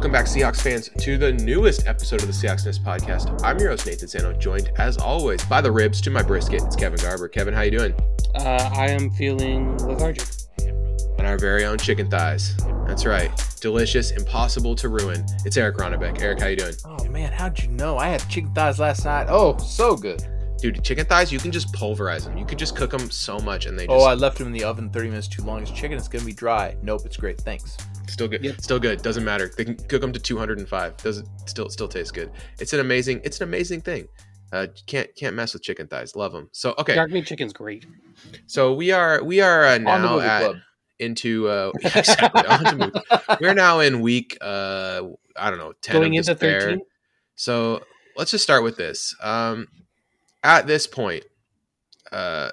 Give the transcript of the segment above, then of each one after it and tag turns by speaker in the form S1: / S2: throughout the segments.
S1: Welcome back, Seahawks fans, to the newest episode of the Seahawks Nest podcast. I'm your host, Nathan Sano, joined as always by the ribs to my brisket. It's Kevin Garber. Kevin, how you doing?
S2: Uh, I am feeling lethargic.
S1: And our very own chicken thighs. That's right. Delicious, impossible to ruin. It's Eric Ronnebeck. Eric, how you doing?
S3: Oh man, how'd you know? I had chicken thighs last night. Oh, so good.
S1: Dude, chicken thighs, you can just pulverize them. You could just cook them so much and they just
S3: Oh, I left them in the oven 30 minutes too long. His chicken is gonna be dry. Nope, it's great. Thanks.
S1: still good.
S2: Yep.
S1: Still good. Doesn't matter. They can cook them to 205. Doesn't still still tastes good. It's an amazing it's an amazing thing. Uh, can't can't mess with chicken thighs. Love them. So okay,
S2: Dark meat chicken's great.
S1: so we are we are uh, now
S3: movie
S1: at
S3: club.
S1: into uh exactly on to we're now in week uh I don't know ten
S2: Going
S1: of
S2: into
S1: despair.
S2: 13.
S1: So let's just start with this. Um, at this point, uh,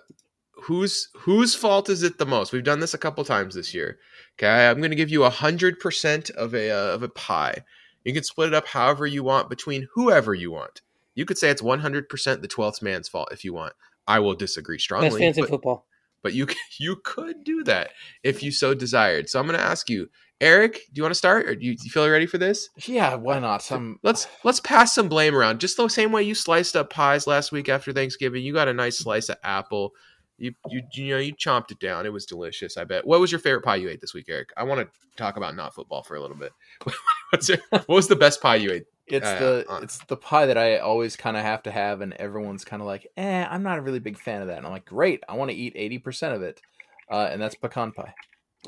S1: whose whose fault is it the most? We've done this a couple times this year. Okay, I'm going to give you a hundred percent of a uh, of a pie. You can split it up however you want between whoever you want. You could say it's 100 percent the 12th man's fault if you want. I will disagree strongly.
S2: Best fans in football.
S1: but you you could do that if you so desired. So I'm going to ask you, Eric, do you want to start, or do you, do you feel ready for this?
S3: Yeah, why not? Some
S1: Let's let's pass some blame around. Just the same way you sliced up pies last week after Thanksgiving. You got a nice slice of apple. You you you know you chomped it down. It was delicious. I bet. What was your favorite pie you ate this week, Eric? I want to talk about not football for a little bit. What's your, what was the best pie you ate?
S3: it's
S1: uh,
S3: the
S1: on-
S3: it's the pie that I always kind of have to have, and everyone's kind of like, eh, I'm not a really big fan of that. And I'm like, great, I want to eat 80 percent of it, uh, and that's pecan pie.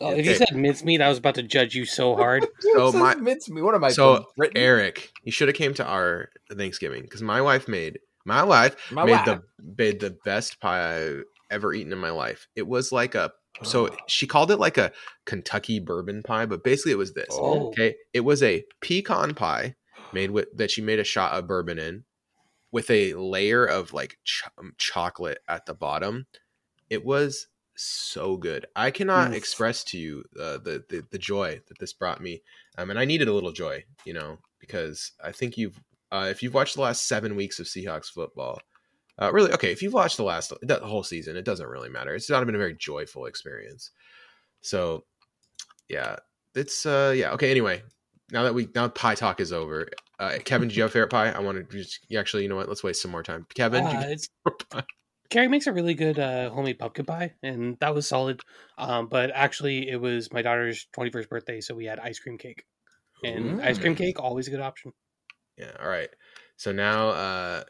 S2: Oh, if you
S1: Okay.
S2: said mincemeat, I was about to judge you so hard.
S1: So
S3: So
S1: my-
S3: mincemeat. What am I?
S1: So
S3: from
S1: Eric, you should have came to our Thanksgiving because my wife made my wife
S3: My
S1: made
S3: wife.
S1: the made the best pie I've ever eaten in my life. It was like a so she called it like a Kentucky bourbon pie, but basically it was this.
S2: Oh.
S1: Okay, it was a pecan pie made with that she made a shot of bourbon in, with a layer of like ch- um, chocolate at the bottom. It was so good. I cannot
S3: Oof.
S1: express to you uh, the, the the joy that this brought me, um, and I needed a little joy, you know, because I think you've uh, if you've watched the last seven weeks of Seahawks football. Uh, really, okay. If you've watched the last the whole season, it doesn't really matter. It's not been a very joyful experience. So, yeah, it's uh, yeah. Okay. Anyway, now that we now pie talk is over, uh, Kevin, do you have a favorite pie? I want to just actually, you know what? Let's waste some more time. Kevin,
S2: Uh, it's-? Carrie makes a really good uh, homemade pumpkin pie, and that was solid. Um, but actually, it was my daughter's 21st birthday, so we had ice cream cake. And ice cream cake, always a good option.
S1: Yeah. All right. So now, uh,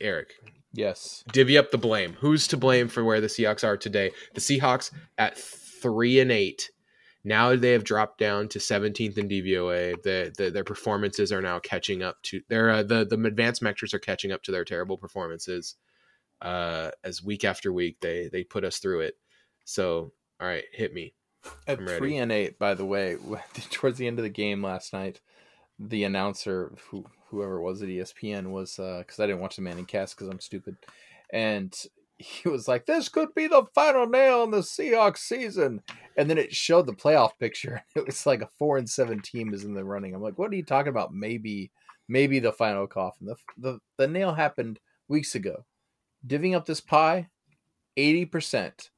S1: Eric,
S3: yes.
S1: divvy up the blame. Who's to blame for where the Seahawks are today? The Seahawks at three and eight. Now they have dropped down to 17th in DVOA. The, the, their performances are now catching up to their uh, the the advanced metrics are catching up to their terrible performances. Uh, as week after week they they put us through it. So all right, hit me.
S3: At three and eight, by the way, towards the end of the game last night, the announcer, who whoever it was at ESPN, was uh because I didn't watch the Manning cast because I'm stupid, and he was like, "This could be the final nail in the Seahawks season," and then it showed the playoff picture. It was like a four and seven team is in the running. I'm like, "What are you talking about? Maybe, maybe the final coffin." The the the nail happened weeks ago. Divvying up this pie, eighty percent.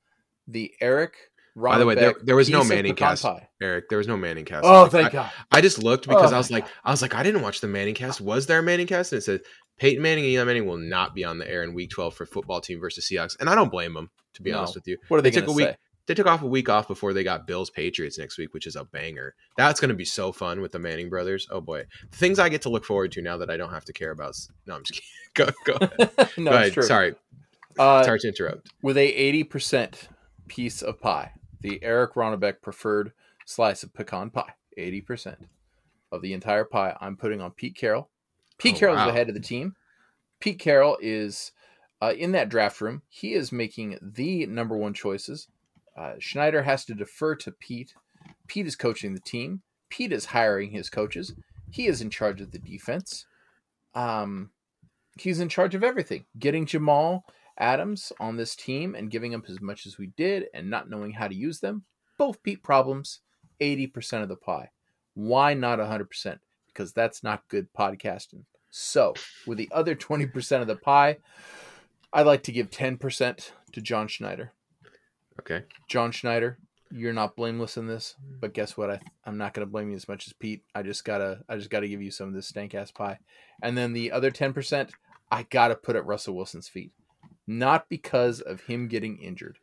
S3: The Eric.
S1: By the way, there- there was no Manning cast.
S3: Pie.
S1: Eric, there was no Manning cast.
S3: Oh,
S1: Like,
S3: thank
S1: I,
S3: God.
S1: I just looked because
S3: Oh,
S1: I was
S3: my
S1: like, I was like, I didn't watch the Manning cast. Was there a Manning cast? And it said Peyton Manning and Eli Manning will not be on the air in Week 12 for football team versus Seahawks, and I don't blame them to be
S3: No.
S1: honest with you.
S3: What are they,
S1: They took
S3: going
S1: a
S3: to
S1: week-
S3: say?
S1: They took off a week off before they got Bills Patriots next week, which is a banger. That's going to be so fun with the Manning brothers. Oh boy, the things I get to look forward to now that I don't have to care about. No, I'm just kidding. Go go. ahead.
S3: no,
S1: go ahead.
S3: true.
S1: Sorry,
S3: Uh,
S1: sorry to interrupt.
S3: with a eighty percent piece of pie, the Eric Ronnebeck preferred slice of pecan pie, eighty percent of the entire pie, I'm putting on Pete Carroll. Pete
S1: Oh,
S3: Carroll is the head of the team. Pete Carroll is uh, in that draft room. He is making the number one choices. Uh, Schneider has to defer to Pete. Pete is coaching the team. Pete is hiring his coaches. He is in charge of the defense. Um, he's in charge of everything. Getting Jamal Adams on this team and giving him as much as we did and not knowing how to use them. Both Pete problems. 80% of the pie. Why not 100%? Because that's not good podcasting. So, with the other 20% of the pie, I'd like to give 10% to John Schneider.
S1: Okay.
S3: John Schneider, you're not blameless in this, but guess what? I I'm not gonna blame you as much as Pete. I just gotta I just gotta give you some of this stank ass pie. And then the other ten percent, I gotta put at Russell Wilson's feet. Not because of him getting injured,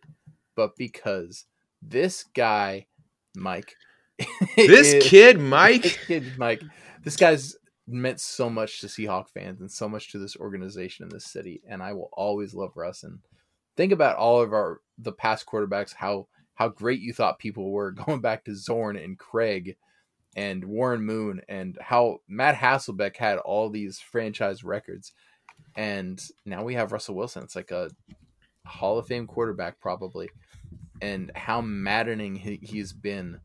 S3: but because this guy, Mike.
S1: This
S3: is-
S1: kid,
S3: this
S1: Mike.
S3: kid, Mike. This guy's meant so much to Seahawk fans and so much to this organization in this city, and I will always love Russ. And think about all of our the past quarterbacks, how how great you thought people were going back to Zorn and Krieg and Warren Moon, and how Matt Hasselbeck had all these franchise records, and now we have Russell Wilson. It's like a Hall of Fame quarterback probably, and how maddening he, he's been.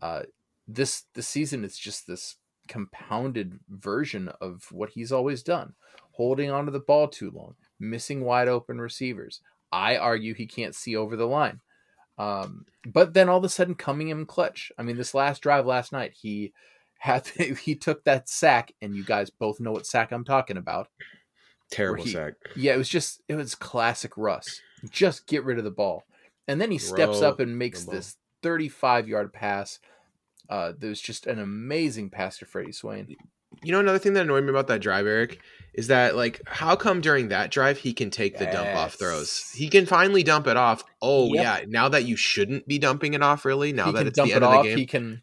S3: Uh, this this season it's just this compounded version of what he's always done holding onto the ball too long missing wide open receivers i argue he can't see over the line. Um, but then all of a sudden coming in clutch. I mean this last drive last night he had he took that sack and you guys both know what sack i'm talking about.
S1: Terrible
S3: he-
S1: sack.
S3: yeah it was just it was classic russ. Just get rid of the ball. And then he steps
S1: Throw
S3: up and makes this 35 yard pass. Uh, there was just an amazing pass to Freddie Swain.
S1: You know another thing that annoyed me about that drive, Eric, is that like how come during that drive he can take the dump off throws? He can finally dump it off. Oh
S3: Yep.
S1: yeah, now that you shouldn't be dumping it off, really. Now
S3: he
S1: that it's
S3: dump
S1: the
S3: it
S1: end of
S3: off.
S1: the game,
S3: He can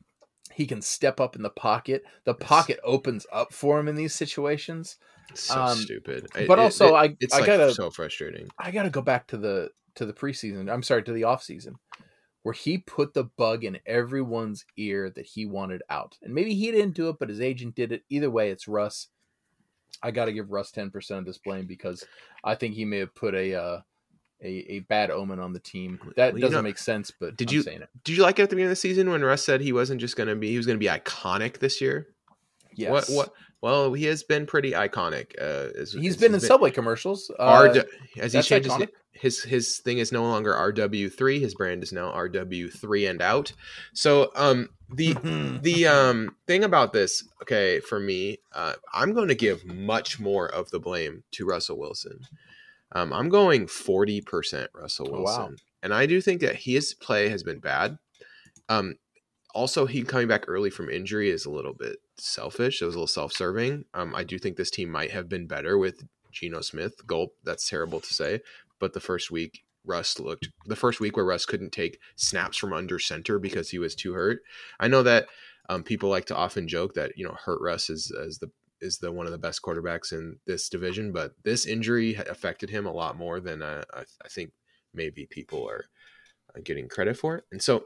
S3: he can step up in the pocket. The
S1: Yes.
S3: pocket opens up for him in these situations.
S1: It's so
S3: um,
S1: stupid.
S3: but also, I-
S1: it's
S3: I
S1: like
S3: gotta-
S1: so frustrating.
S3: I got to go back to the to the preseason. I'm sorry, to the off season, where he put the bug in everyone's ear that he wanted out. And maybe he didn't do it, but his agent did it. Either way, it's Russ. I got to give Russ 10% of this blame because I think he may have put a uh, a, a bad omen on the team. That
S1: Well,
S3: doesn't
S1: know-
S3: make sense, but
S1: Did
S3: I'm
S1: you-
S3: saying it.
S1: Did you like it at the beginning of the season when Russ said he wasn't just going to be he was going to be iconic this year?
S3: Yes.
S1: What what? Well, he has been pretty iconic. Uh, as,
S3: He's
S1: as-
S3: been in
S1: he's
S3: Subway commercials. Uh,
S1: R as he changes
S3: iconic.
S1: his his thing is no longer RW3. His brand is now RW3 and out. So um the the um thing about this, okay, for me, uh, I'm going to give much more of the blame to Russell Wilson. Um, I'm going 40% Russell
S3: Oh,
S1: Wilson,
S3: wow.
S1: and I do think that his play has been bad. Um, also, he coming back early from injury is a little bit selfish. It was a little self-serving. Um, I do think this team might have been better with Geno Smith. Gulp. That's terrible to say, but the first week Russ looked the first week where Russ couldn't take snaps from under center because he was too hurt. I know that um, people like to often joke that you know hurt Russ is as the is the one of the best quarterbacks in this division, but this injury affected him a lot more than uh, I, I think maybe people are uh, getting credit for. And so,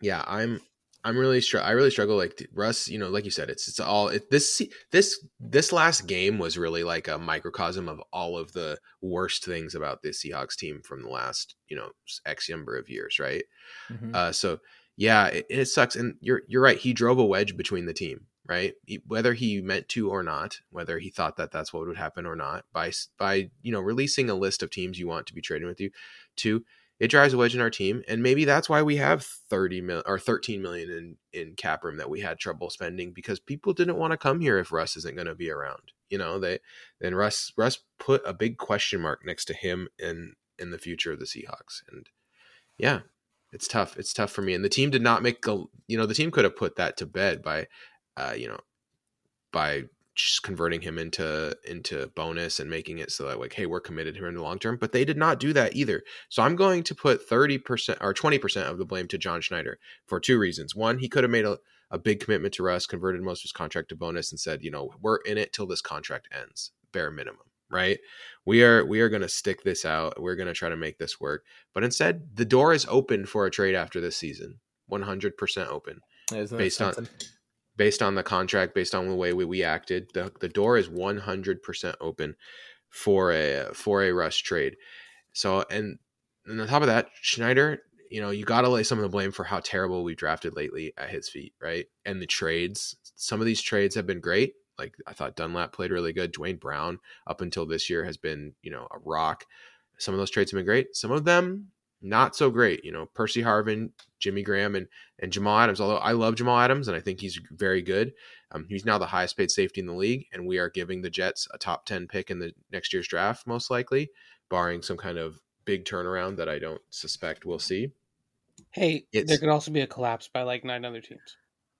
S1: yeah, I'm I'm really str- I really struggle. Like Russ, you know, like you said, it's it's all it, this this this last game was really like a microcosm of all of the worst things about this Seahawks team from the last you know X number of years, right?
S3: Mhm.
S1: Uh, so yeah, it, it sucks, and you're you're right. He drove a wedge between the team, right? He- whether he meant to or not, whether he thought that that's what would happen or not, by by you know releasing a list of teams you want to be trading with you, to it drives a wedge in our team, and maybe that's why we have thirty mil or thirteen million in in cap room that we had trouble spending because people didn't want to come here if Russ isn't going to be around. You know, they then Russ Russ put a big question mark next to him in in the future of the Seahawks, and yeah, it's tough. It's tough for me. And the team did not make a, you know, the team could have put that to bed by, uh, you know, by just converting him into into bonus and making it so that like, hey, we're committed here in the long term. But they did not do that either. So I'm going to put 30% or 20% of the blame to John Schneider for two reasons. One, he could have made a, a big commitment to Russ, converted most of his contract to bonus, and said, you know, we're in it till this contract ends, bare minimum. Right. We are we are gonna stick this out. We're gonna try to make this work. But instead, the door is open for a trade after this season. 100% open
S3: Isn't
S1: based on-
S3: something?
S1: Based on the contract, based on the way we, we acted. The, the door is 100% open for a for a Russ trade. So and, and on top of that, Schneider, you know, you got to lay some of the blame for how terrible we've drafted lately at his feet, right? And the trades, some of these trades have been great. Like I thought Dunlap played really good. Duane Brown up until this year has been, you know, a rock. Some of those trades have been great. Some of them not so great. You know, Percy Harvin, Jimmy Graham, and and Jamal Adams. Although I love Jamal Adams and I think he's very good. Um, he's now the highest paid safety in the league, and we are giving the Jets a top ten pick in the next year's draft, most likely, barring some kind of big turnaround that I don't suspect we'll see.
S2: Hey,
S1: It's-
S2: there could also be a collapse by like nine other teams.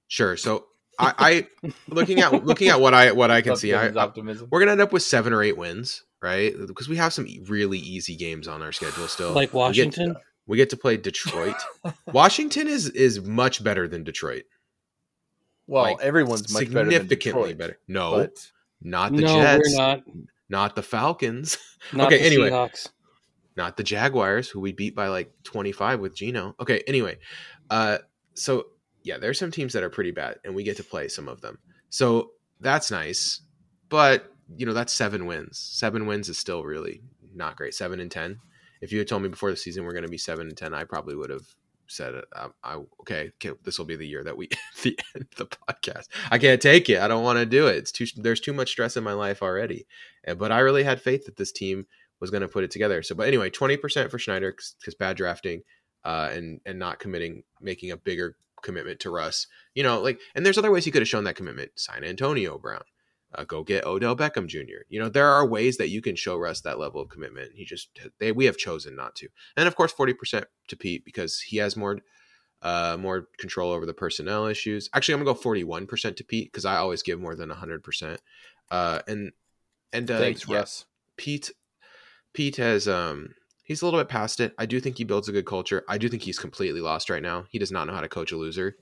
S1: Sure. So I, I looking at looking at what I what I can
S3: Love
S1: see, I,
S3: Kevin's
S1: I- we're gonna end up with seven or eight wins, right? Because we have some really easy games on our schedule still.
S2: like
S1: We get-
S2: Washington.
S1: we get to play Detroit. Washington is is much better than Detroit.
S3: Well,
S1: like,
S3: everyone's much better than
S1: Significantly
S3: Detroit,
S1: better. No,
S3: But
S1: not the
S2: no,
S1: Jets.
S2: we're not.
S1: Not the Falcons.
S2: Not
S1: Okay,
S2: the
S1: anyway.
S2: Seahawks.
S1: not the Jaguars, who we beat by like 25 with Geno. Okay, anyway. Uh so yeah, there's some teams that are pretty bad, and we get to play some of them. So that's nice. But you know, that's seven wins. Seven wins is still really not great. Seven and ten. If you had told me before the season we're gonna be seven and ten, I probably would have said it. Um, I okay, okay, this will be the year that we the end the podcast. I can't take it. I don't want to do it. It's too there's too much stress in my life already. And, but I really had faith that this team was going to put it together. So, but anyway, twenty percent for Schneider because bad drafting, uh, and and not committing, making a bigger commitment to Russ. You know, like, and there's other ways he could have shown that commitment. Sign Antonio Brown, uh, go get Odell Beckham Jr. You know, there are ways that you can show Russ that level of commitment. He just they we have chosen not to. And of course, forty percent to Pete because he has more. Uh, more control over the personnel issues. Actually, I'm gonna go 41 percent to Pete because I always give more than 100 percent. Uh, and and uh,
S3: thanks,
S1: yeah,
S3: Russ.
S1: Pete Pete has um he's a little bit past it. I do think he builds a good culture. I do think he's completely lost right now. He does not know how to coach a loser.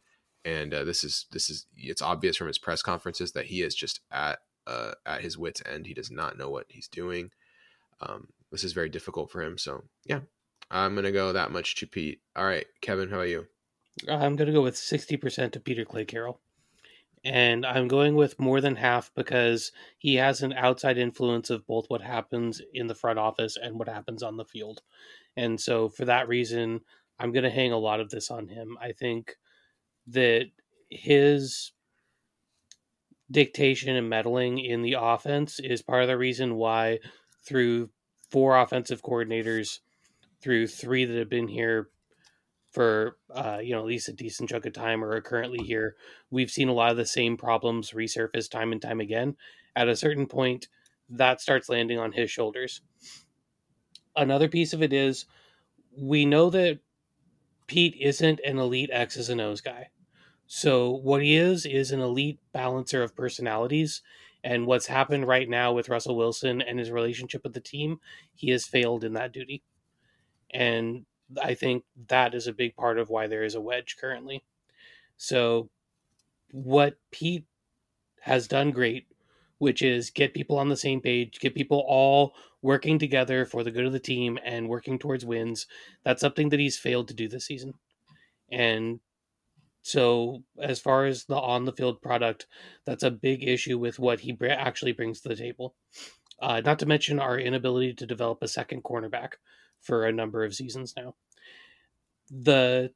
S1: And uh, this is this is it's obvious from his press conferences that he is just at uh at his wits end. He does not know what he's doing. Um this is very difficult for him. So, yeah. I'm going to go that much to Pete. All right, Kevin, how about you?
S2: I'm going to go with 60% to Peter Clay Carroll. And I'm going with more than half because he has an outside influence of both what happens in the front office and what happens on the field. And so for that reason, I'm going to hang a lot of this on him. I think that his dictation and meddling in the offense is part of the reason why through four offensive coordinators through three that have been here for uh, you know at least a decent chunk of time or are currently here, we've seen a lot of the same problems resurface time and time again. At a certain point, that starts landing on his shoulders. Another piece of it is we know that Pete isn't an elite X's and O's guy. So what he is is an elite balancer of personalities. And what's happened right now with Russell Wilson and his relationship with the team, he has failed in that duty. And I think that is a big part of why there is a wedge currently. So, what Pete has done great, which is get people on the same page, get people all working together for the good of the team and working towards wins. That's something that he's failed to do this season. And so, as far as the on the field product, that's a big issue with what he actually brings to the table. Uh, not to mention our inability to develop a second cornerback for a number of seasons now. The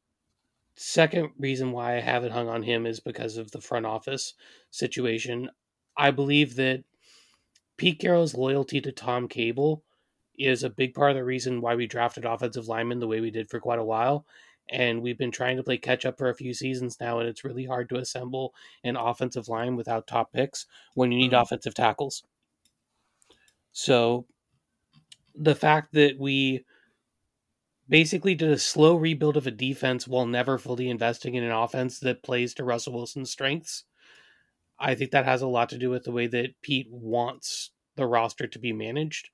S2: second reason why I haven't hung on him is because of the front office situation. I believe that Pete Carroll's loyalty to Tom Cable is a big part of the reason why we drafted offensive linemen the way we did for quite a while. And we've been trying to play catch up for a few seasons now, and it's really hard to assemble an offensive line without top picks when you need
S3: Mhm.
S2: offensive tackles. So the fact that we basically did a slow rebuild of a defense while never fully investing in an offense that plays to Russell Wilson's strengths. I think that has a lot to do with the way that Pete wants the roster to be managed.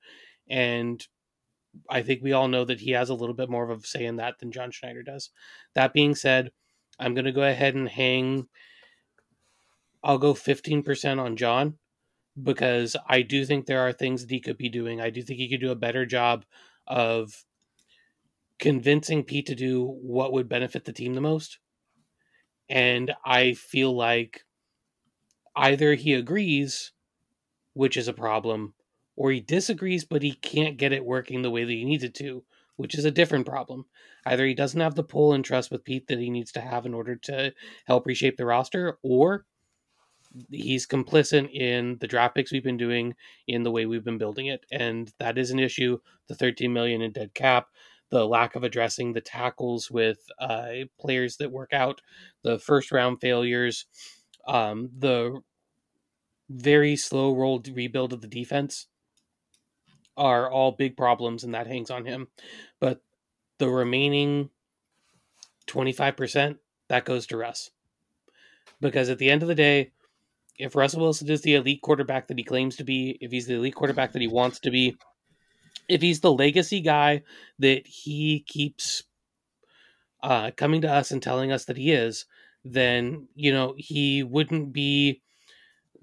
S2: And I think we all know that he has a little bit more of a say in that than John Schneider does. That being said, I'm going to go ahead and hang, I'll go 15% on John because I do think there are things that he could be doing. I do think he could do a better job of convincing Pete to do what would benefit the team the most. And I feel like either he agrees, which is a problem, or he disagrees, but he can't get it working the way that he needs it to, which is a different problem. Either he doesn't have the pull and trust with Pete that he needs to have in order to help reshape the roster, or he's complicit in the draft picks we've been doing in the way we've been building it. And that is an issue. The 13 million in dead cap, the lack of addressing the tackles with uh, players that work out, the first round failures, um, the very slow rolled rebuild of the defense are all big problems, and that hangs on him. But the remaining 25%, that goes to Russ. Because at the end of the day, if Russell Wilson is the elite quarterback that he claims to be, if he's the elite quarterback that he wants to be, if he's the legacy guy that he keeps uh, coming to us and telling us that he is, then, you know, he wouldn't be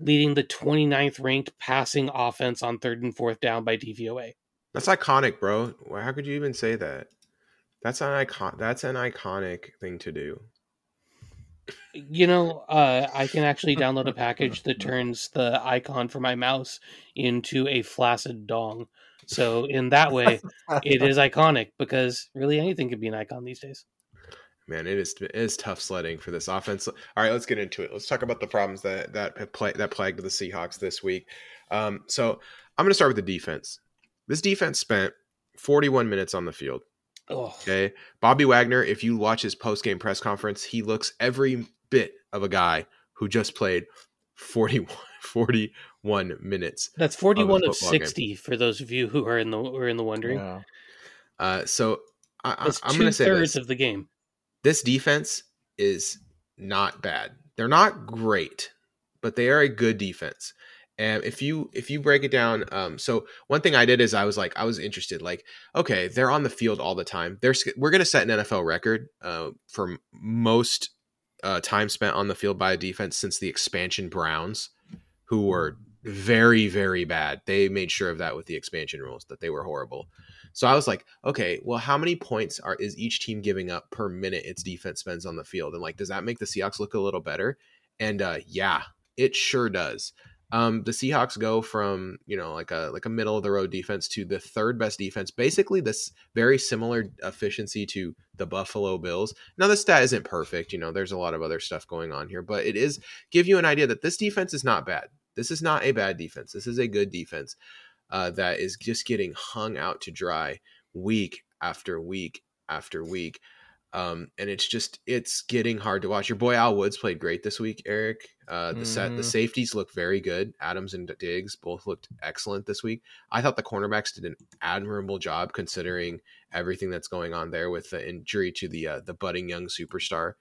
S2: leading the 29th ranked passing offense on third and fourth down by DVOA.
S1: That's iconic, bro. How could you even say that? That's an icon. That's an iconic thing to do.
S2: You know, uh, I can actually download a package that turns the icon for my mouse into a flaccid dong. So in that way, it is iconic because really anything can be an icon these days.
S1: Man, it is it is tough sledding for this offense. All right, let's get into it. Let's talk about the problems that that play, that plagued the Seahawks this week. Um, so I'm going to start with the defense. This defense spent 41 minutes on the field.
S2: Oh,
S1: Okay. Bobby Wagner, if you watch his post game press conference, he looks every bit of a guy who just played 41, 41 minutes.
S2: that's 41 of
S1: football game.
S2: 60 for those of you who are in the who are in the wondering.
S3: Yeah.
S1: Uh, so I, I, I'm
S2: two
S1: going to say
S2: thirds
S1: this.
S2: of the game.
S1: This defense is not bad. They're not great, but they are a good defense. And if you if you break it down, um, so one thing I did is I was like I was interested, like okay, they're on the field all the time. They're we're gonna set an NFL record uh, for most uh, time spent on the field by a defense since the expansion Browns, who were very very bad. They made sure of that with the expansion rules that they were horrible. So I was like, okay, well, how many points are is each team giving up per minute its defense spends on the field? And like, does that make the Seahawks look a little better? And uh, yeah, it sure does. Um, the Seahawks go from you know like a like a middle of the road defense to the third best defense. Basically, this very similar efficiency to the Buffalo Bills. Now, the stat isn't perfect. You know, there's a lot of other stuff going on here, but it is give you an idea that this defense is not bad. This is not a bad defense. This is a good defense uh, that is just getting hung out to dry week after week after week. Um, and it's just it's getting hard to watch. Your boy Al Woods played great this week, Eric. Uh, the set the
S3: Mhm.
S1: safeties look very good. Adams and Diggs both looked excellent this week. I thought the cornerbacks did an admirable job considering everything that's going on there with the injury to the uh, the budding young superstar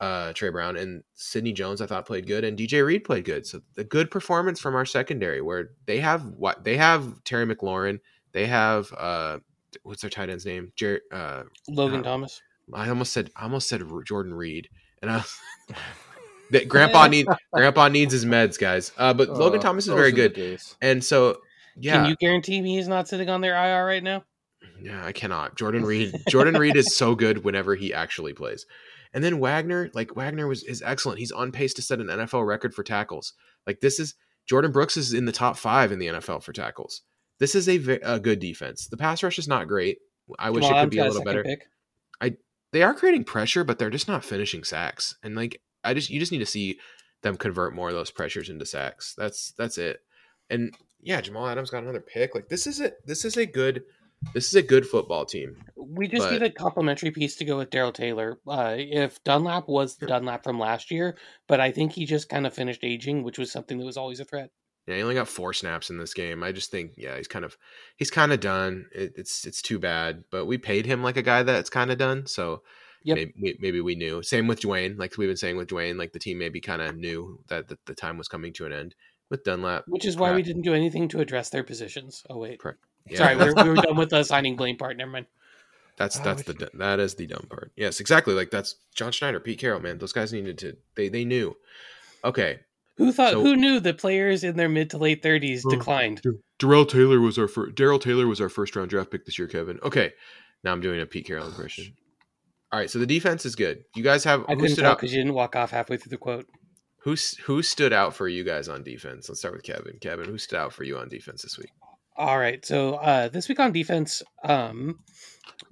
S1: uh, Tre Brown and Sidney Jones. I thought played good, and DJ Reed played good. So the good performance from our secondary, where they have what they have Terry McLaurin, they have uh, what's their tight end's name? Jer- uh,
S2: Logan
S1: Uh,
S2: Thomas.
S1: I almost said I almost said Jordan Reed, and I was, that Grandpa need Grandpa needs his meds, guys. Uh, but Logan
S3: Uh,
S1: Thomas is very good, and so yeah,
S2: Can you guarantee me he's not sitting on their IR right now?
S1: Yeah, I cannot. Jordan Reed. Jordan Reed is so good whenever he actually plays. And then Wagner, like Wagner was is excellent. He's on pace to set an NFL record for tackles. Like this is Jordyn Brooks is in the top five in the NFL for tackles. This is a, a good defense. The pass rush is not great. I wish it could be a little better.
S2: pick.
S1: They are creating pressure, but they're just not finishing sacks. And like I just you just need to see them convert more of those pressures into sacks. That's that's it. And yeah, Jamal Adams got another pick. Like this is it. This is a good. This is a good football team.
S2: We just
S1: But-
S2: need a complimentary piece to go with Darrell Taylor. Uh, if Dunlap was the Dunlap from last year, but I think he just kind of finished aging, which was something that was always a threat.
S1: Yeah, he only got four snaps in this game. I just think, yeah, he's kind of he's kind of done. It, it's it's too bad, but we paid him like a guy that's kind of done. So
S2: Yep.
S1: maybe, we- maybe we knew. Same with Duane, like we've been saying with Duane, like the team maybe kind of knew that the, the time was coming to an end. With Dunlap,
S2: Which is why we didn't do anything to address their positions. Oh wait,
S1: Correct. Yeah,
S2: sorry, we're, we were done with the signing blame part. Never mind.
S1: that's
S3: Oh,
S1: that's the du- that is the dumb part. Yes, exactly. Like that's John Schneider, Pete Carroll, man. Those guys needed to. They they knew. Okay,
S2: Who thought?
S1: So-
S2: who knew that players in their mid to late thirties
S1: Oh.
S2: declined?
S1: Darrell Taylor was our first. Darrell Taylor was our first round draft pick this year, Kevin. Okay, now I'm doing a Pete Carroll impression. All right, so the defense is good. You guys have
S2: I
S1: who
S2: couldn't
S1: stood
S2: tell because you didn't walk off halfway through the quote.
S1: Who who stood out for you guys on defense? Let's start with Kevin. Kevin, who stood out for you on defense this week?
S2: All right, so uh, this week on defense, um,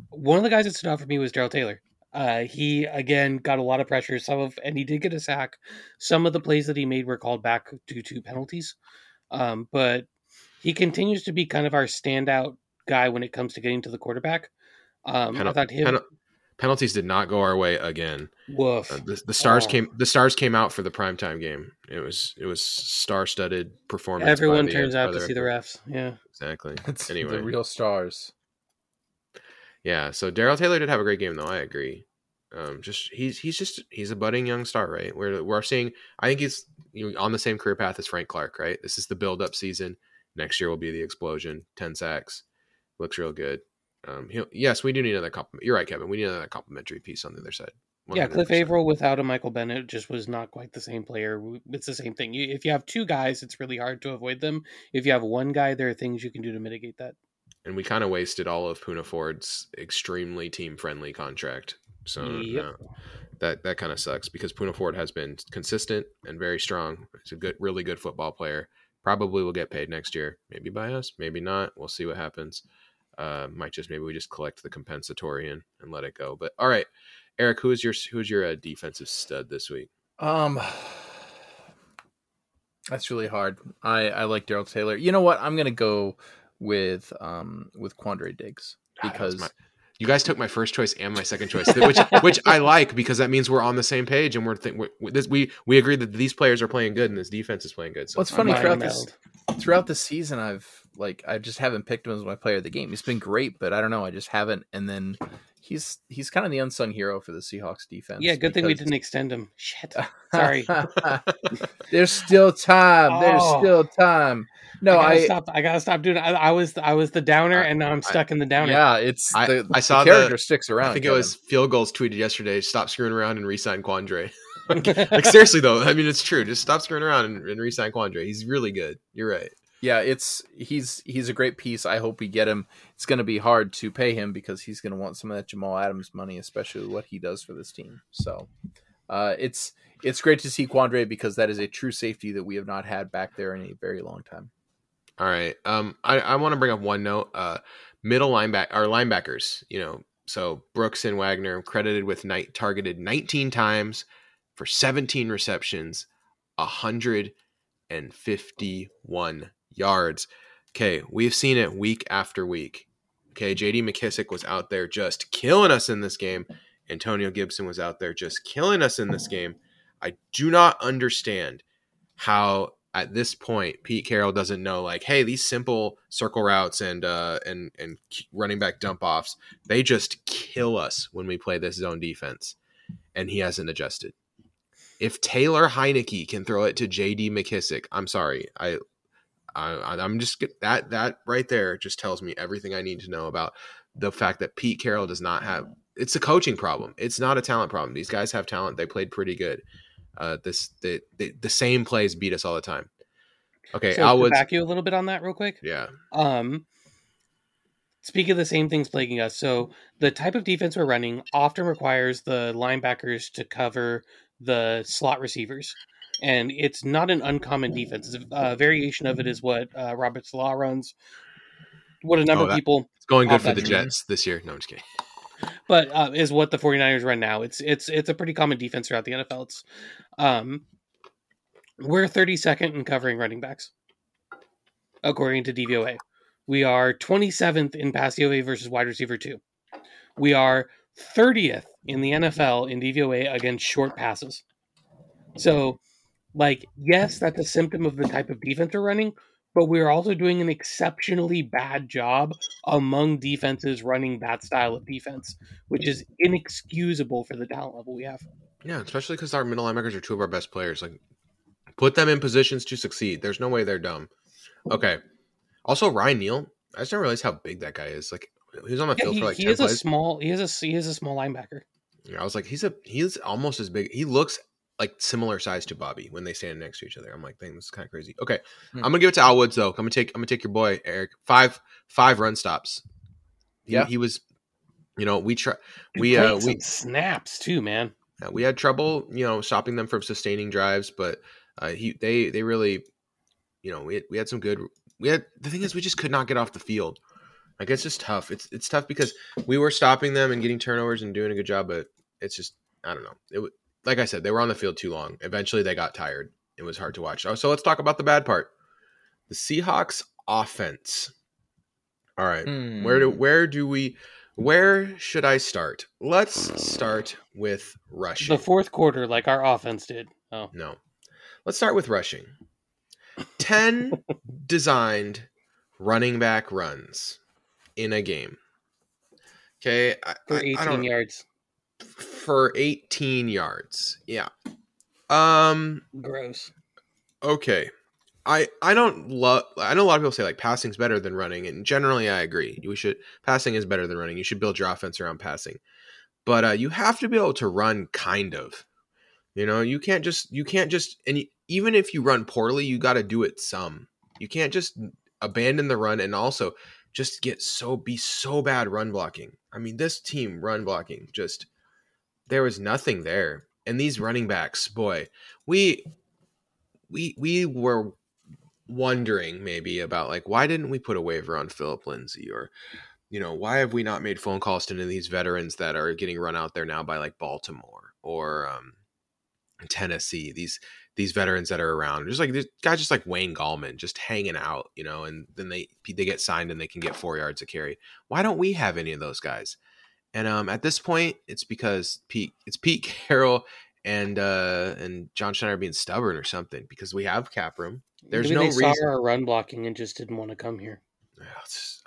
S2: one of the guys that stood out for me was Darrell Taylor. Uh, he again got a lot of pressure. Some of and he did get a sack. Some of the plays that he made were called back due to penalties, um, but he continues to be kind of our standout guy when it comes to getting to the quarterback. Um, I thought him.
S1: penal- penalties did not go our way again.
S2: woof.
S1: Uh, the, the stars
S2: Oh.
S1: came. The stars came out for the primetime game. It was it was star studded performance.
S2: Everyone
S1: the-
S2: turns out to see the refs. Yeah.
S1: Exactly.
S3: It's
S1: Anyway.
S3: the real stars.
S1: Yeah. So Darrell Taylor did have a great game, though. I agree. Um, just he's he's just he's a budding young star, right? We're we're seeing. I think he's you know, on the same career path as Frank Clark, right? This is the build up season. Next year will be the explosion. Ten sacks, looks real good. Um, he'll, yes, we do need another compliment. You're right, Kevin. We need another complimentary piece on the other side.
S2: Yeah, Cliff
S1: 100%.
S2: Avril without a Michael Bennett just was not quite the same player. It's the same thing. You, if you have two guys, it's really hard to avoid them. If you have one guy, there are things you can do to mitigate that.
S1: and we kind of wasted all of Poona Ford's extremely team friendly contract. So
S2: Yep.
S1: no, that that kind of sucks because Poona Ford has been consistent and very strong. He's a good, really good football player. Probably will get paid next year. Maybe by us, maybe not. We'll see what happens. Uh, might just maybe we just collect the compensatory and, and let it go. But all right, Eric, who is your who's your uh, defensive stud this week?
S3: Um, that's really hard. I I like Darrell Taylor. You know what? I'm gonna go with um with Quandre Diggs
S1: Ah,
S3: because
S1: my- you guys took my first choice and my second choice, which which I like because that means we're on the same page and we're, think, we're we- this we we agree that these players are playing good and this defense is playing good. So
S3: What's funny throughout this throughout the season, I've like I just haven't picked him as my player of the game. He's been great, but I don't know. I just haven't. And then he's he's kind of the unsung hero for the Seahawks defense.
S2: Yeah, good thing we didn't extend him. Shit. Sorry.
S3: There's still time. There's
S2: Oh.
S3: still time. No,
S2: I gotta
S3: I,
S2: stop. I gotta stop doing. It. I, I was I was the downer,
S1: I-
S2: and now I'm stuck in the downer.
S3: yeah, it's
S1: I-
S3: the,
S1: I saw
S3: the
S1: the-
S3: character sticks around.
S1: I think it was Field Gulls tweeted yesterday. Stop screwing around and resign Quandre. like seriously though, I mean it's true. Just stop screwing around and, and resign Quandre. He's really good. You're right.
S3: Yeah, it's he's he's a great piece. I hope we get him. It's going to be hard to pay him because he's going to want some of that Jamal Adams money, especially what he does for this team. So, uh, it's it's great to see Quandre because that is a true safety that we have not had back there in a very long time.
S1: All right. Um, I, I want to bring up one note. Uh, middle linebacker, our linebackers. You know, so Brooks and Wagner credited with night targeted 19 times for 17 receptions, 151 yards. Okay, we've seen it week after week. Okay, J.D. McKissick was out there just killing us in this game. Antonio Gibson was out there just killing us in this game. I do not understand how at this point Pete Carroll doesn't know like hey these simple circle routes and uh and and running back dump offs they just kill us when we play this zone defense and he hasn't adjusted. If Taylor Heinicke can throw it to JD McKissick, I'm sorry. I I I'm just that that right there just tells me everything I need to know about the fact that Pete Carroll does not have it's a coaching problem. It's not a talent problem. These guys have talent. They played pretty good. Uh, this the, the the same plays beat us all the time. Okay,
S2: So to back you a little bit on that, real quick.
S1: Yeah,
S2: Um, speak of the same things plaguing us. So the type of defense we're running often requires the linebackers to cover the slot receivers, and it's not an uncommon defense. It's a, a variation of it is what uh, Robert Saleh runs. What a number
S1: Oh,
S2: of people,
S1: it's going good for the
S2: dream.
S1: Jets this year. No, I'm just kidding.
S2: but uh, is what the 49ers run now. It's it's it's a pretty common defense throughout the NFL. It's um, we're 32nd in covering running backs, according to DVOA. We are 27th in pass DVOA versus wide receiver two. We are 30th in the NFL in DVOA against short passes. So, like, yes, that's a symptom of the type of defense we're running, but we're also doing an exceptionally bad job among defenses running that style of defense, which is inexcusable for the talent level we have.
S1: Yeah, especially because our middle linebackers are two of our best players. Like, put them in positions to succeed. There's no way they're dumb. Okay. Also, Ryan Neal. I just didn't realize how big that guy is. Like, he was on the
S2: Yeah,
S1: field
S2: he,
S1: for like
S2: he
S1: ten
S2: is a small. He is a he is a small linebacker.
S1: Yeah, I was like, he's a he's almost as big. He looks like similar size to Bobby when they stand next to each other. I'm like, dang, this is kind of crazy. Okay,
S3: Hmm.
S1: I'm gonna give it to Al Woods though. I'm gonna take I'm gonna take your boy Eric. Five five run stops. He-
S3: Yeah.
S1: he, was. You know, we try we uh we
S2: snaps too, man.
S1: uh, we had trouble, you know, stopping them from sustaining drives, but uh, he they they really, you know, we had, we had some good. We had the thing is we just could not get off the field. Like it's just tough. It's it's tough because we were stopping them and getting turnovers and doing a good job, but it's just I don't know. It like I said, they were on the field too long. Eventually, they got tired. It was hard to watch. Oh, so let's talk about the bad part. The Seahawks offense. All right,
S3: Hmm.
S1: where do where do we where should I start? Let's start with rushing.
S2: The fourth quarter, like our offense did. Oh,
S1: No. Let's start with rushing. 10 designed running back runs in a game. Okay. I,
S2: for
S1: I- I
S2: 18
S1: don't-
S2: yards.
S1: For 18 yards. Yeah. Um
S2: Gross.
S1: okay. I I don't love I know a lot of people say like passing's better than running and generally I agree. We should passing is better than running. You should build your offense around passing. But uh you have to be able to run kind of. You know, you can't just you can't just and you, even if you run poorly, you got to do it some. You can't just abandon the run and also just get so be so bad run blocking. I mean, this team run blocking just there was nothing there. And these running backs, boy, we we we were wondering maybe about like why didn't we put a waiver on Phillip Lindsay? Or you know why have we not made phone calls to any of these veterans that are getting run out there now by like Baltimore or um, Tennessee? These these veterans that are around just like guys just like Wayne Gallman just hanging out you know and then they they get signed and they can get four yards of carry. Why don't we have any of those guys and um at this point it's because Pete it's Pete Carroll and uh and John Schneider being stubborn or something because we have cap room there's
S2: Maybe
S1: no
S2: they
S1: reason
S2: saw our run blocking and just didn't want to come here.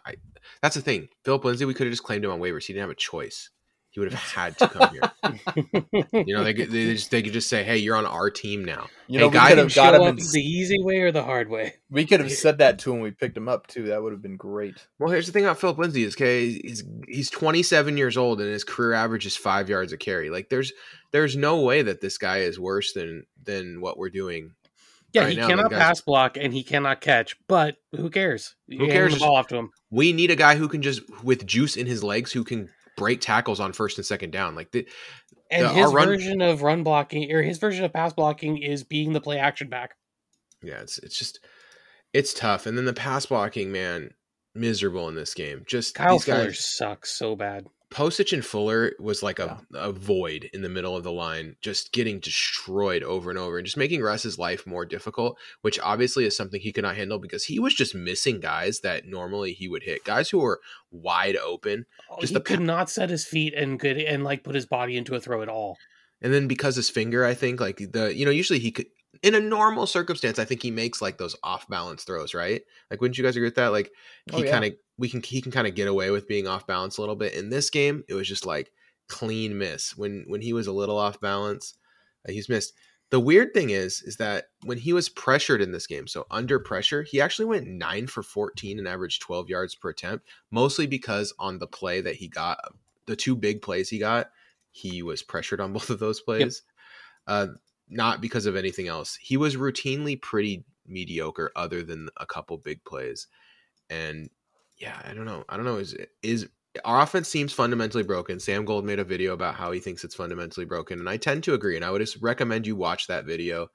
S1: I, that's the thing. Phillip Lindsay, we could have just claimed him on waivers. He didn't have a choice. He would have had to come here. You know, they could, they just they could just say, "Hey, you're on our team now."
S3: You
S1: Hey,
S3: know, we
S1: guy
S3: could have
S2: Show
S3: got him.
S2: up
S3: In,
S2: the easy way or the hard way.
S3: we could have said that to him. We picked him up too. That would have been great.
S1: Well, here's the thing about Phillip Lindsay is okay, he's he's 27 years old and his career average is five yards a carry. Like there's there's no way that this guy is worse than than what we're doing.
S2: Yeah,
S1: Right
S2: he
S1: now,
S2: cannot
S1: guys-
S2: pass block and he cannot catch, but who cares?
S1: Who cares?
S2: The ball off to him.
S1: We need a guy who can just with juice in his legs who can break tackles on first and second down. Like the,
S2: And
S1: The-
S2: his
S1: run-
S2: version of run blocking or his version of pass blocking is being the play action back.
S1: yeah, it's it's just it's tough. And then the pass blocking, man, miserable in this game. Just
S2: Kyle
S1: these
S2: Fuller
S1: guys
S2: sucks so bad.
S1: Postage and Fuller was like a, a void in the middle of the line, just getting destroyed over and over and just making Russ's life more difficult, which obviously is something he could not handle because he was just missing guys that normally he would hit, guys who were wide open. Oh, just
S2: he
S1: the
S2: could not set his feet and could and like put his body into a throw at all.
S1: And then because his finger, I think like the, you know, usually he could, in a normal circumstance, I think he makes like those off balance throws, right? Like, wouldn't you guys agree with that? Like,
S3: Oh,
S1: he
S3: yeah.
S1: kind of, we can, he can kind of get away with being off balance a little bit. In this game, it was just like clean miss. When, when he was a little off balance, uh, he's missed. The weird thing is, is that when he was pressured in this game, so under pressure, he actually went nine for 14 and averaged 12 yards per attempt, mostly because on the play that he got, the two big plays he got, he was pressured on both of those plays. Uh, not because of anything else. He was routinely pretty mediocre, other than a couple big plays. And yeah, I don't know. I don't know. Is is our offense seems fundamentally broken? Sam Gold made a video about how he thinks it's fundamentally broken, and I tend to agree. And I would just recommend you watch that video,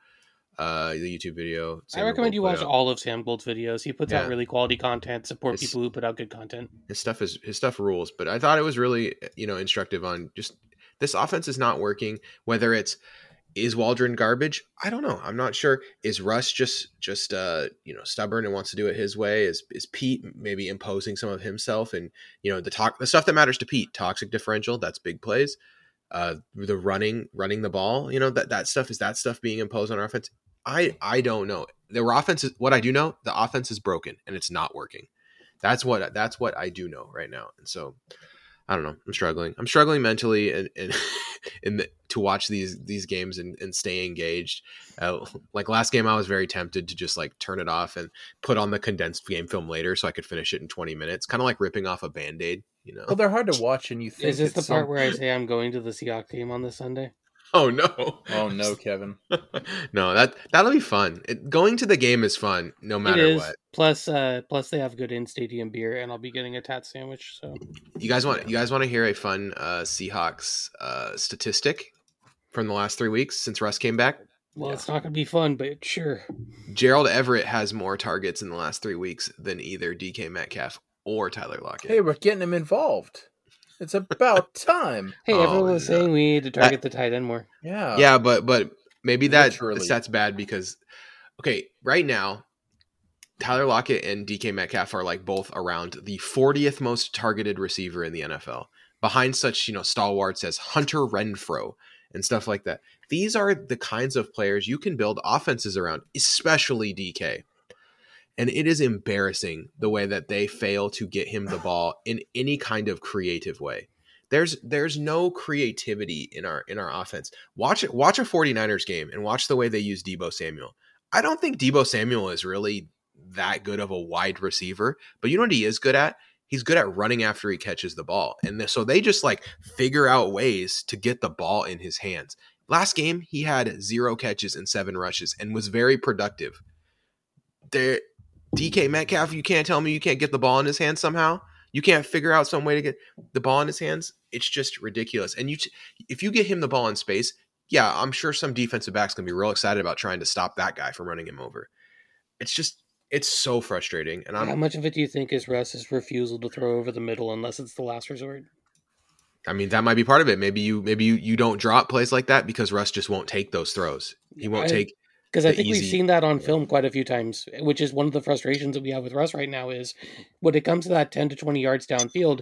S1: uh, the YouTube video.
S2: I recommend
S1: Gold
S2: you watch
S1: out.
S2: all of Sam Gold's videos. He puts out really quality content, support
S1: It's-
S2: people who put out good content.
S1: his stuff is his stuff rules but i thought it was really you know instructive on just this offense is not working whether it's is waldron garbage? I don't know. I'm not sure. Is russ just just uh you know stubborn and wants to do it his way? Is is pete maybe imposing some of himself and you know the talk the stuff that matters to pete toxic differential that's big plays. Uh the running running the ball you know that that stuff is that stuff being imposed on our offense? I i don't know. The offense is what i do know the offense is broken and it's not working. That's what that's what I do know right now. And so I don't know. I'm struggling. I'm struggling mentally and and in the, to watch these these games and, and stay engaged. Uh, like last game, I was very tempted to just like turn it off and put on the condensed game film later so I could finish it in 20 minutes. Kind of like ripping off a band aid, you know.
S3: Well, they're hard to watch, and you think
S2: Is this the part
S3: some-
S2: where I say I'm going to the Seahawks game on this Sunday?
S1: Oh no!
S3: Oh no, Kevin!
S1: no that that'll be fun. It, going to the game is fun no matter
S2: is.
S1: what.
S2: Plus, uh, plus they have good in stadium beer, and I'll be getting a tat sandwich. So
S1: You guys want you guys want to hear a fun uh, Seahawks uh, statistic from the last three weeks since Russ came back?
S2: well,
S3: Yeah.
S2: it's not going to be fun, but sure.
S1: Gerald Everett has more targets in the last three weeks than either DK Metcalf or Tyler Lockett.
S3: Hey, we're getting him involved. It's about time.
S2: Hey,
S1: Oh,
S2: everyone was
S1: no.
S2: saying we need to target the tight end more.
S3: Yeah.
S1: yeah, but but maybe that
S3: Literally.
S1: that's bad because okay, right now Tyler Lockett and DK Metcalf are like both around the 40th most targeted receiver in the NFL, behind such you know stalwarts as Hunter Renfrow and stuff like that. These are the kinds of players you can build offenses around, especially DK. And it is embarrassing the way that they fail to get him the ball in any kind of creative way. there's there's no creativity in our in our offense. Watch watch a 49ers game and watch the way they use Debo Samuel. I don't think Debo Samuel is really that good of a wide receiver, but you know what he is good at? He's good at running after he catches the ball. And so they just like figure out ways to get the ball in his hands. Last game, he had zero catches and seven rushes and was very productive. There, DK Metcalf, you can't tell me you can't get the ball in his hands somehow. You can't figure out some way to get the ball in his hands. It's just ridiculous. And you, t- if you get him the ball in space, yeah, I'm sure some defensive backs can be real excited about trying to stop that guy from running him over. It's just it's so frustrating. And I'm,
S2: How much of it do you think is Russ's refusal to throw over the middle unless it's the last resort?
S1: I mean, that might be part of it. Maybe you maybe you, you don't drop plays like that because Russ just won't take those throws. He won't
S2: I-
S1: take
S2: Because I think we've seen that on film quite a few times, which is one of the frustrations that we have with Russ right now. Is when it comes to that ten to twenty yards downfield,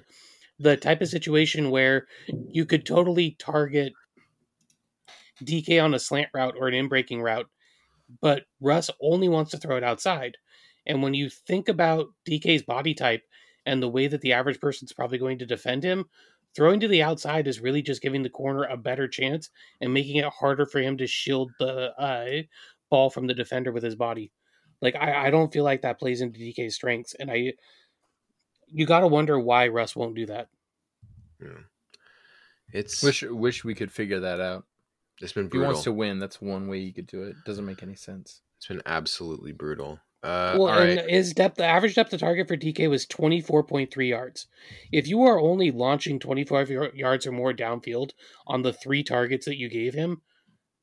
S2: the type of situation where you could totally target DK on a slant route or an in breaking route, but Russ only wants to throw it outside. And when you think about DK's body type and the way that the average person's probably going to defend him, throwing to the outside is really just giving the corner a better chance and making it harder for him to shield the uh, ball from the defender with his body. Like I, I don't feel like that plays into DK's strengths, and I you got to wonder why Russ won't do that.
S1: it's
S3: Wish wish we could figure that out.
S1: it's been
S3: If he wants to win, that's one way you could do it. Doesn't make any sense.
S1: It's been absolutely brutal. Uh,
S2: well,
S1: all
S2: and
S1: right.
S2: his depth, the average depth of target for DK was twenty four point three yards. If you are only launching twenty five yards or more downfield on the three targets that you gave him,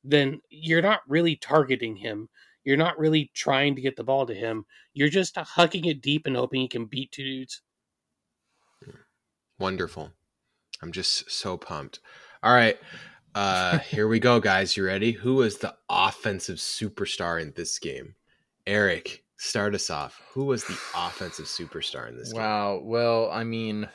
S2: then you're not really targeting him. You're not really trying to get the ball to him. You're just hucking it deep and hoping he can beat two dudes.
S1: Wonderful. I'm just so pumped. All right. Uh here we go, guys. You ready? Who was the offensive superstar in this game? Eric, start us off. Who was the offensive superstar in this game?
S3: Wow. Well, I mean,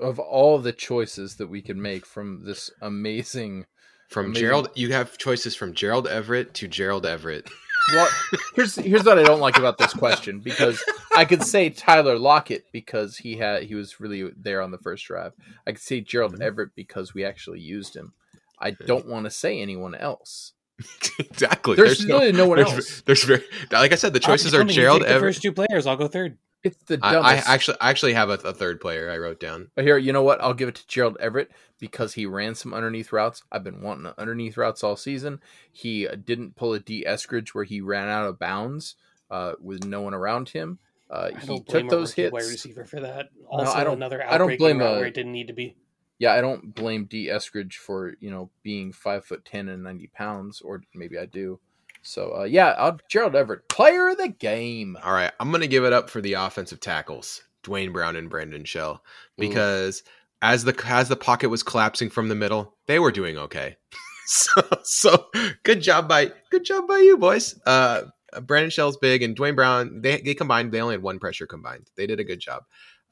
S3: of all the choices that we could make from this amazing.
S1: From
S3: Amazing.
S1: Gerald, you have choices from Gerald Everett to Gerald Everett.
S3: Well, here's here's what I don't like about this question because I could say Tyler Lockett because he had he was really there on the first drive. I could say Gerald
S1: Mhm.
S3: Everett because we actually used him. I don't want to say anyone else.
S1: exactly.
S3: There's,
S1: no,
S3: really no one
S1: there's,
S3: else.
S1: there's very like I said, the choices are
S2: Tell me, you
S1: Gerald
S2: take the
S1: Everett.
S2: first two players. I'll go third.
S3: It's the
S1: I,
S3: dumbest.
S1: I actually I actually have a, a third player I wrote down.
S3: But here, you know what? I'll give it to Gerald Everett because he ran some underneath routes. I've been wanting underneath routes all season. He uh, didn't pull a Dee Eskridge where he ran out of bounds uh, with no one around him. Uh,
S2: I
S3: he
S2: don't blame
S3: took
S2: a
S3: those hits.
S2: wide receiver for that.
S3: No,
S2: Also,
S3: I don't-
S2: another
S3: I don't blame
S2: route
S3: a-
S2: where it didn't need to be.
S3: Yeah, I don't blame Dee Eskridge for you know being five foot ten and ninety pounds, or maybe I do. So uh, yeah, I'll, Gerald Everett, player of the game.
S1: All right, I'm gonna give it up for the offensive tackles, Duane Brown and Brandon Shell, because as the as the pocket was collapsing from the middle, they were doing okay. so so good job by good job by you boys. Uh, Brandon Shell's big and Duane Brown they they combined they only had one pressure combined. They did a good job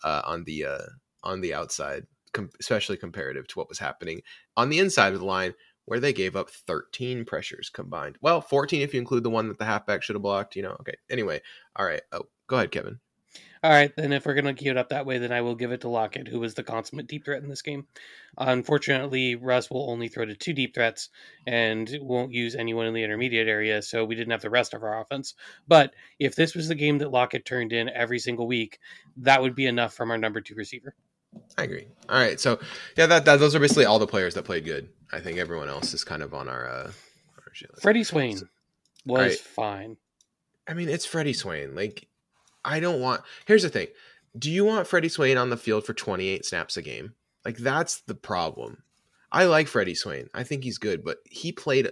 S1: uh, on the uh, on the outside, com- especially comparative to what was happening on the inside of the line where they gave up 13 pressures combined. Well, 14 if you include the one that the halfback should have blocked, you know. Okay. Anyway, all right. Oh, go ahead, Kevin.
S2: All right, then if we're going to keep it up that way, then I will give it to Lockett, who was the consummate deep threat in this game. Unfortunately, Russ will only throw to two deep threats and won't use anyone in the intermediate area, so we didn't have the rest of our offense. But if this was the game that Lockett turned in every single week, that would be enough from our number two receiver.
S1: I agree. All right. So, yeah, that, that those are basically all the players that played good. I think everyone else is kind of on our uh our shit list.
S2: Freddie Swain was
S1: right.
S2: fine.
S1: I mean, it's Freddie Swain. Like I don't want Here's the thing. Do you want Freddie Swain on the field for 28 snaps a game? Like that's the problem. I like Freddie Swain. I think he's good, but he played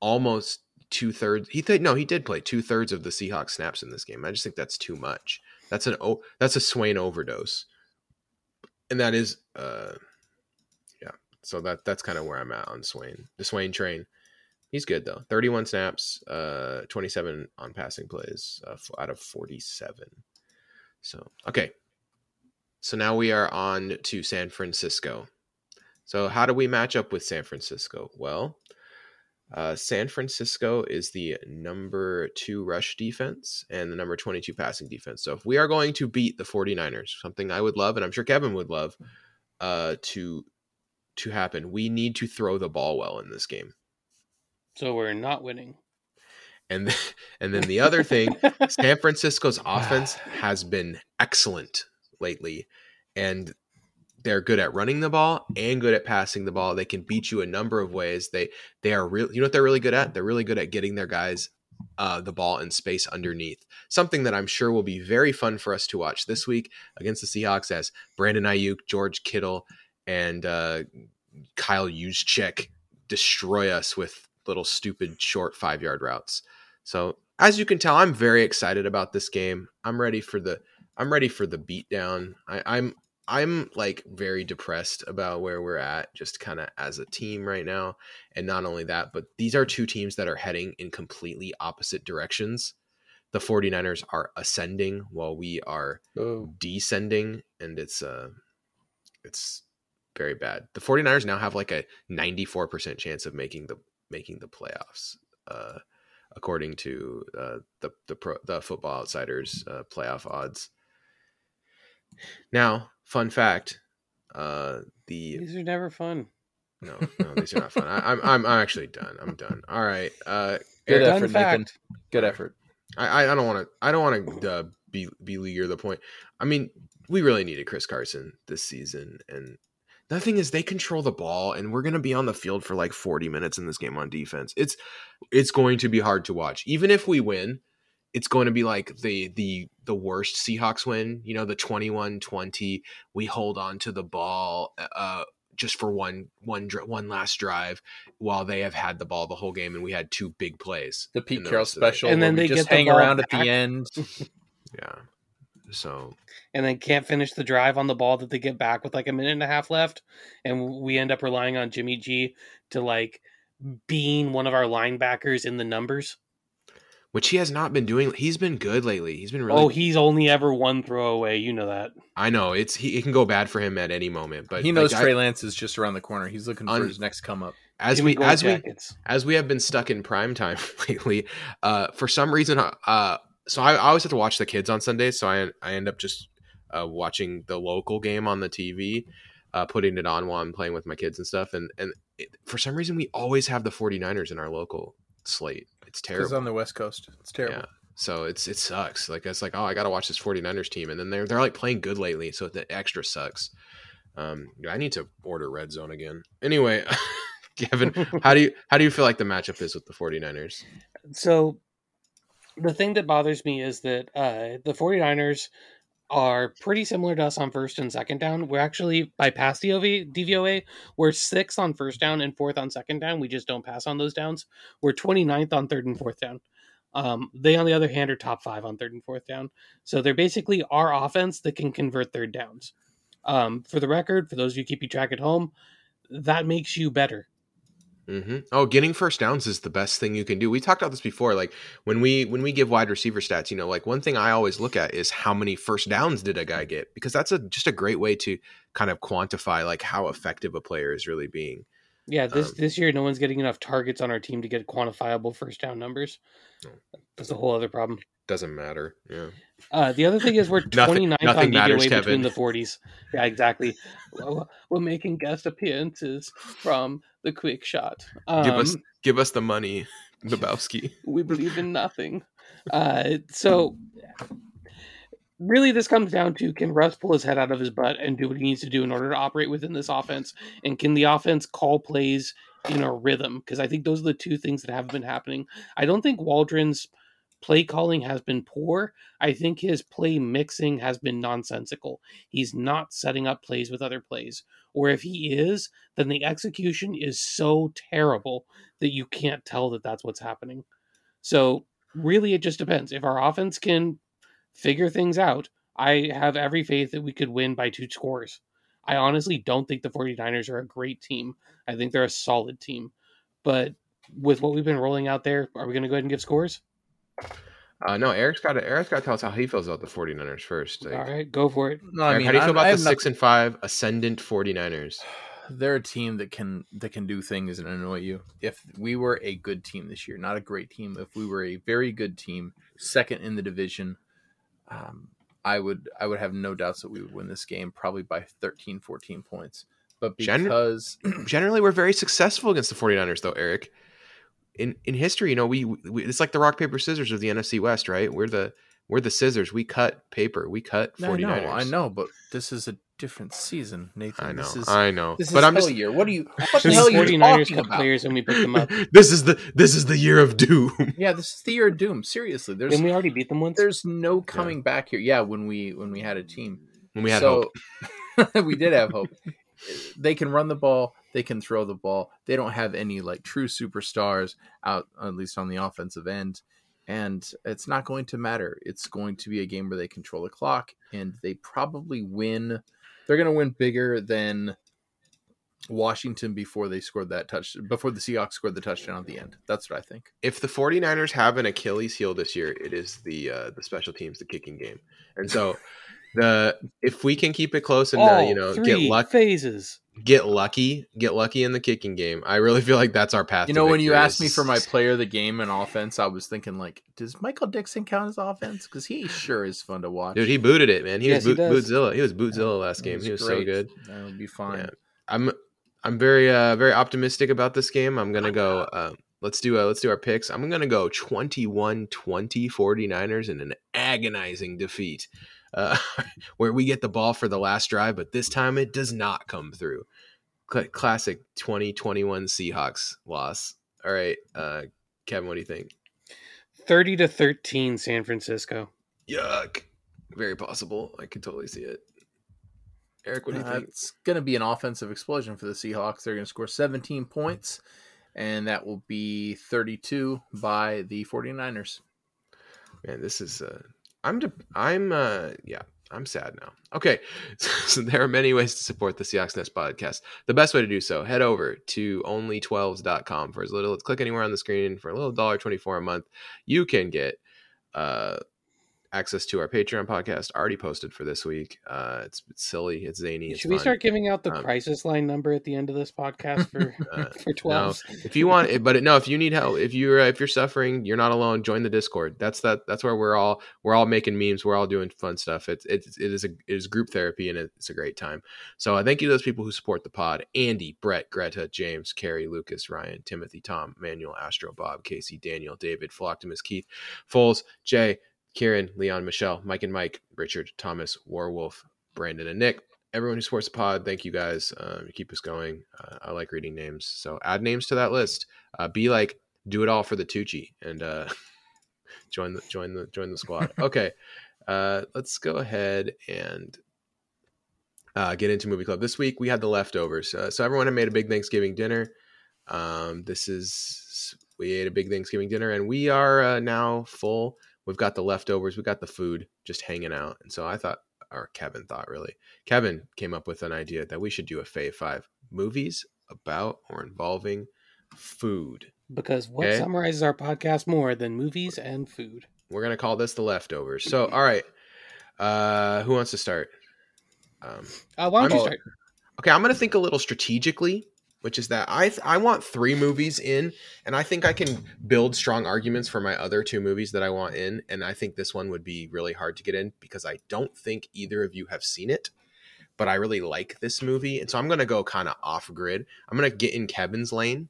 S1: almost two thirds. He th- no, he did play two thirds of the Seahawks snaps in this game. I just think that's too much. That's an oh, that's a Swain overdose, and that is uh, yeah. So that that's kind of where I'm at on Swain. The Swain train. He's good though. 31 snaps, uh, 27 on passing plays uh, out of 47. So okay. So now we are on to San Francisco. So how do we match up with San Francisco? Well, uh, San Francisco is the number two rush defense and the number 22 passing defense. So if we are going to beat the 49ers, something I would love, and I'm sure Kevin would love, uh, to to happen, we need to throw the ball well in this game.
S2: So we're not winning.
S1: And and then the other thing, San Francisco's offense has been excellent lately, and they're good at running the ball and good at passing the ball. They can beat you a number of ways. They they are real. You know what they're really good at? They're really good at getting their guys uh, the ball in space underneath. Something that I'm sure will be very fun for us to watch this week against the Seahawks as Brandon Aiyuk, George Kittle, and uh, Kyle Juszczyk destroy us with little stupid short five yard routes. So as you can tell, I'm very excited about this game. I'm ready for the I'm ready for the beatdown. I, I'm I'm like very depressed about where we're at, just kind of as a team right now. And not only that, but these are two teams that are heading in completely opposite directions. The 49ers are ascending while we are
S2: Oh.
S1: descending, and it's uh it's very bad. The 49ers now have like a 94% chance of making the making the playoffs. Uh according to uh the the pro, the football outsiders uh playoff odds. Now, fun fact, uh the
S2: These are never fun.
S1: no, no, these are not fun. I, I'm I'm I'm actually done. I'm done. All right. Uh
S3: Good
S2: Fun
S3: effort, Nathan. Good effort.
S1: I I don't want to I don't want to uh, be beleaguer the point. I mean, we really needed Chris Carson this season, and the thing is, they control the ball, and we're going to be on the field for like 40 minutes in this game on defense. It's it's going to be hard to watch, even if we win. It's going to be like the the the worst Seahawks win, you know, the 21-20. We hold on to the ball uh just for one one dr- one last drive while they have had the ball the whole game and we had two big plays.
S3: The Pete Carroll
S1: rest of the-
S3: special,
S2: And then
S3: we
S2: they
S3: just
S2: get the
S3: hang
S2: ball
S3: around at the end.
S1: Yeah. So
S2: and then can't finish the drive on the ball that they get back with like a minute and a half left and we end up relying on Jimmy G to like being one of our linebackers in the numbers.
S1: Which he has not been doing. He's been good lately. He's been really.
S2: Oh, he's only ever one throw away, you know that.
S1: I know it's he. It can go bad for him at any moment. But
S3: he knows
S1: like, I-
S3: Trey Lance is just around the corner. He's looking for his next come up.
S1: as
S2: Give
S1: we
S2: gold
S1: as we as we have been stuck in prime time lately. Uh, for some reason, uh, so I, I always have to watch the kids on Sundays. So I I end up just uh, watching the local game on the TV, uh, putting it on while I'm playing with my kids and stuff. And and it, for some reason, we always have the 49ers in our local slate. It's
S3: Because
S1: terrible.
S3: on the West Coast, it's terrible.
S1: Yeah. So it's it sucks. Like it's like, oh, I gotta watch this 49ers team. And then they're they're like playing good lately, so the extra sucks. Um I need to order red zone again. Anyway, Kevin, how do you how do you feel like the matchup is with the 49ers?
S2: So the thing that bothers me is that uh, the 49ers are pretty similar to us on first and second down. We're actually by pass DOV, DVOA, we're sixth on first down and fourth on second down. We just don't pass on those downs. We're 29th on third and fourth down. Um, they, on the other hand, are top five on third and fourth down. So they're basically our offense that can convert third downs. Um, for the record, for those of you keeping track at home, that makes you better.
S1: Hmm Oh, getting first downs is the best thing you can do. We talked about this before. Like when we when we give wide receiver stats, you know, like one thing I always look at is how many first downs did a guy get because that's a just a great way to kind of quantify like how effective a player is really being.
S2: Yeah, this
S1: Um,
S2: this year no one's getting enough targets on our team to get quantifiable first down numbers. That's a whole other problem.
S1: Doesn't matter. Yeah.
S2: Uh, the other thing is we're 29th
S1: nothing
S2: on DVOA between
S1: Kevin.
S2: the 40s. Yeah, exactly. We're making guest appearances from the quick shot. Um,
S1: Give us give us the money, Babowski.
S2: we believe in nothing. Uh, so, really, this comes down to can Russ pull his head out of his butt and do what he needs to do in order to operate within this offense? And can the offense call plays in a rhythm? Because I think those are the two things that have been happening. I don't think Waldron's play calling has been poor. I think his play mixing has been nonsensical. He's not setting up plays with other plays. Or if he is, then the execution is so terrible that you can't tell that that's what's happening. So really, it just depends. If our offense can figure things out, I have every faith that we could win by two scores. I honestly don't think the 49ers are a great team. I think they're a solid team. But with what we've been rolling out there, are we going to go ahead and give scores?
S1: Uh, no, Eric's got to Eric's got to tell us how he feels about the 49ers first. Like,
S2: All right, go for it.
S3: No, I mean,
S1: how do you feel
S3: I'm- I
S1: about the
S3: have
S1: six and five ascendant 49ers?
S3: they're a team that can that can do things and annoy you. If we were a good team this year, not a great team, if we were a very good team, second in the division, um, I would I would have no doubts that we would win this game probably by 13 14 points. But
S1: Gen-
S3: because
S1: Generally, we're very successful against the 49ers, though, Eric. In in history, you know, we, we it's like the rock paper scissors of the NFC West, right? We're the we're the scissors. We cut paper. We cut 49ers.
S3: I know, I know, but this is a different season, Nathan.
S1: I know.
S3: This is,
S1: I know.
S3: this is
S1: but I'm just
S3: year. What do you what the
S2: The
S3: hell are you
S2: 49ers
S3: talking about?
S2: players and we picked them up.
S1: this is the this is the year of doom.
S3: Yeah, this is the year of doom. Seriously, there's
S2: Didn't we already beat them once?
S3: there's no coming back here. Yeah, when we when we had a team.
S1: When we had
S3: So-
S1: hope.
S3: we did have hope. They can run the ball. They can throw the ball. They don't have any like true superstars out, at least on the offensive end. And it's not going to matter. It's going to be a game where they control the clock, and they probably win. They're going to win bigger than Washington before they scored that touch. Before the Seahawks scored the touchdown at the end. That's what I think.
S1: If the 49ers have an Achilles heel this year, it is the uh, the special teams, the kicking game. And so the if we can keep it close and uh, you know get luck
S2: phases.
S1: get lucky, get lucky in the kicking game. I really feel like that's our path.
S3: You
S1: to
S3: know, when you
S1: victory
S3: asked me for my player of the game and offense, I was thinking like, does Michael Dickson count as offense? Because he sure is fun to watch.
S1: Dude, he booted it, man. He
S2: Yes,
S1: was boot,
S2: does.
S1: Bootzilla. He was Bootzilla last
S3: It
S1: game. he was so good.
S3: That would be fine.
S1: Yeah. I'm I'm very uh very optimistic about this game. I'm gonna go. Uh, let's do uh, let's do our picks. I'm gonna go 21-20 49ers in an agonizing defeat, uh, where we get the ball for the last drive, but this time it does not come through. Cl- classic 2021 Seahawks loss. All right, uh, Kevin, what do you think?
S2: 30 to 13 San Francisco.
S1: Yuck. Very possible. I could totally see it. Eric, what do you
S3: Uh,
S1: think?
S3: it's going to be an offensive explosion for the Seahawks. They're going to score 17 points, and that will be 32 by the 49ers.
S1: Man, this is uh I'm de- I'm uh yeah, I'm sad now. Okay. So there are many ways to support the Seahawks Nest podcast. The best way to do so, head over to only12s.com for as little as click anywhere on the screen for a little dollar 24 a month. You can get uh access to our Patreon podcast already posted for this week. Uh it's, it's silly, it's zany, it's
S2: Should we
S1: fun.
S2: start giving out the
S1: Um,
S2: crisis line number at the end of this podcast for
S1: Uh,
S2: for 12?
S1: if you want it but no if you need help if you're uh, if you're suffering you're not alone join the discord that's that that's where we're all we're all making memes we're all doing fun stuff it's it's it is a it is group therapy and it's a great time so i thank you to those people who support the pod andy brett greta james carrie lucas ryan timothy tom manuel astro bob casey daniel david philoctimus keith foles jay kieran leon michelle mike and mike richard thomas warwolf brandon and nick everyone who supports the pod, thank you guys. Um, you keep us going. Uh, I like reading names, so add names to that list. Uh, be like, do it all for the Tucci, and uh, join the join the join the squad. Okay, uh, let's go ahead and uh, get into movie club. This week we had the leftovers, uh, so everyone had made a big Thanksgiving dinner. Um, this is we ate a big Thanksgiving dinner, and we are uh, now full. We've got the leftovers. We got the food just hanging out, and so I thought, or Kevin thought, really, Kevin came up with an idea that we should do a Fave Five movies about or involving food.
S2: Because what
S1: Okay.
S2: summarizes our podcast more than movies and food?
S1: We're gonna call this the leftovers. So, all right, uh, who wants to start? Um,
S2: Uh, why don't you
S1: I'm-
S2: start?
S1: okay, I'm gonna think a little strategically, which is that I th- I want three movies in, and I think I can build strong arguments for my other two movies that I want in, and I think this one would be really hard to get in because I don't think either of you have seen it. But I really like this movie, and so I'm gonna go kind of off grid. I'm gonna get in Kevin's lane,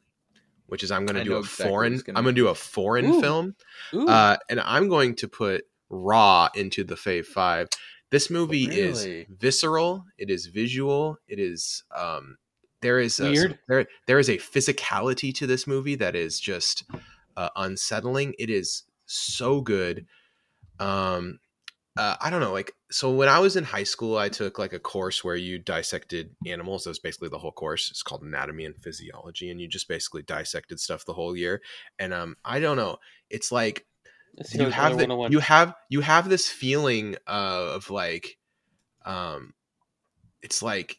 S1: which is I'm gonna
S3: I
S1: do a
S3: exactly
S1: foreign.
S3: gonna
S1: I'm gonna do a foreign
S2: Ooh.
S1: film,
S2: Ooh,
S1: uh, and I'm going to put Raw into the Fave Five. This movie is visceral. It is visual. It is um, there is a,
S2: Weird.
S1: there there is a physicality to this movie that is just uh, unsettling. It is so good. Um, uh, I don't know, like so when I was in high school, I took like a course where you dissected animals. That was basically the whole course. It's called anatomy and physiology, and you just basically dissected stuff the whole year. And um, I don't know, it's like
S2: It's
S1: you have the, you have you have this feeling of like um it's like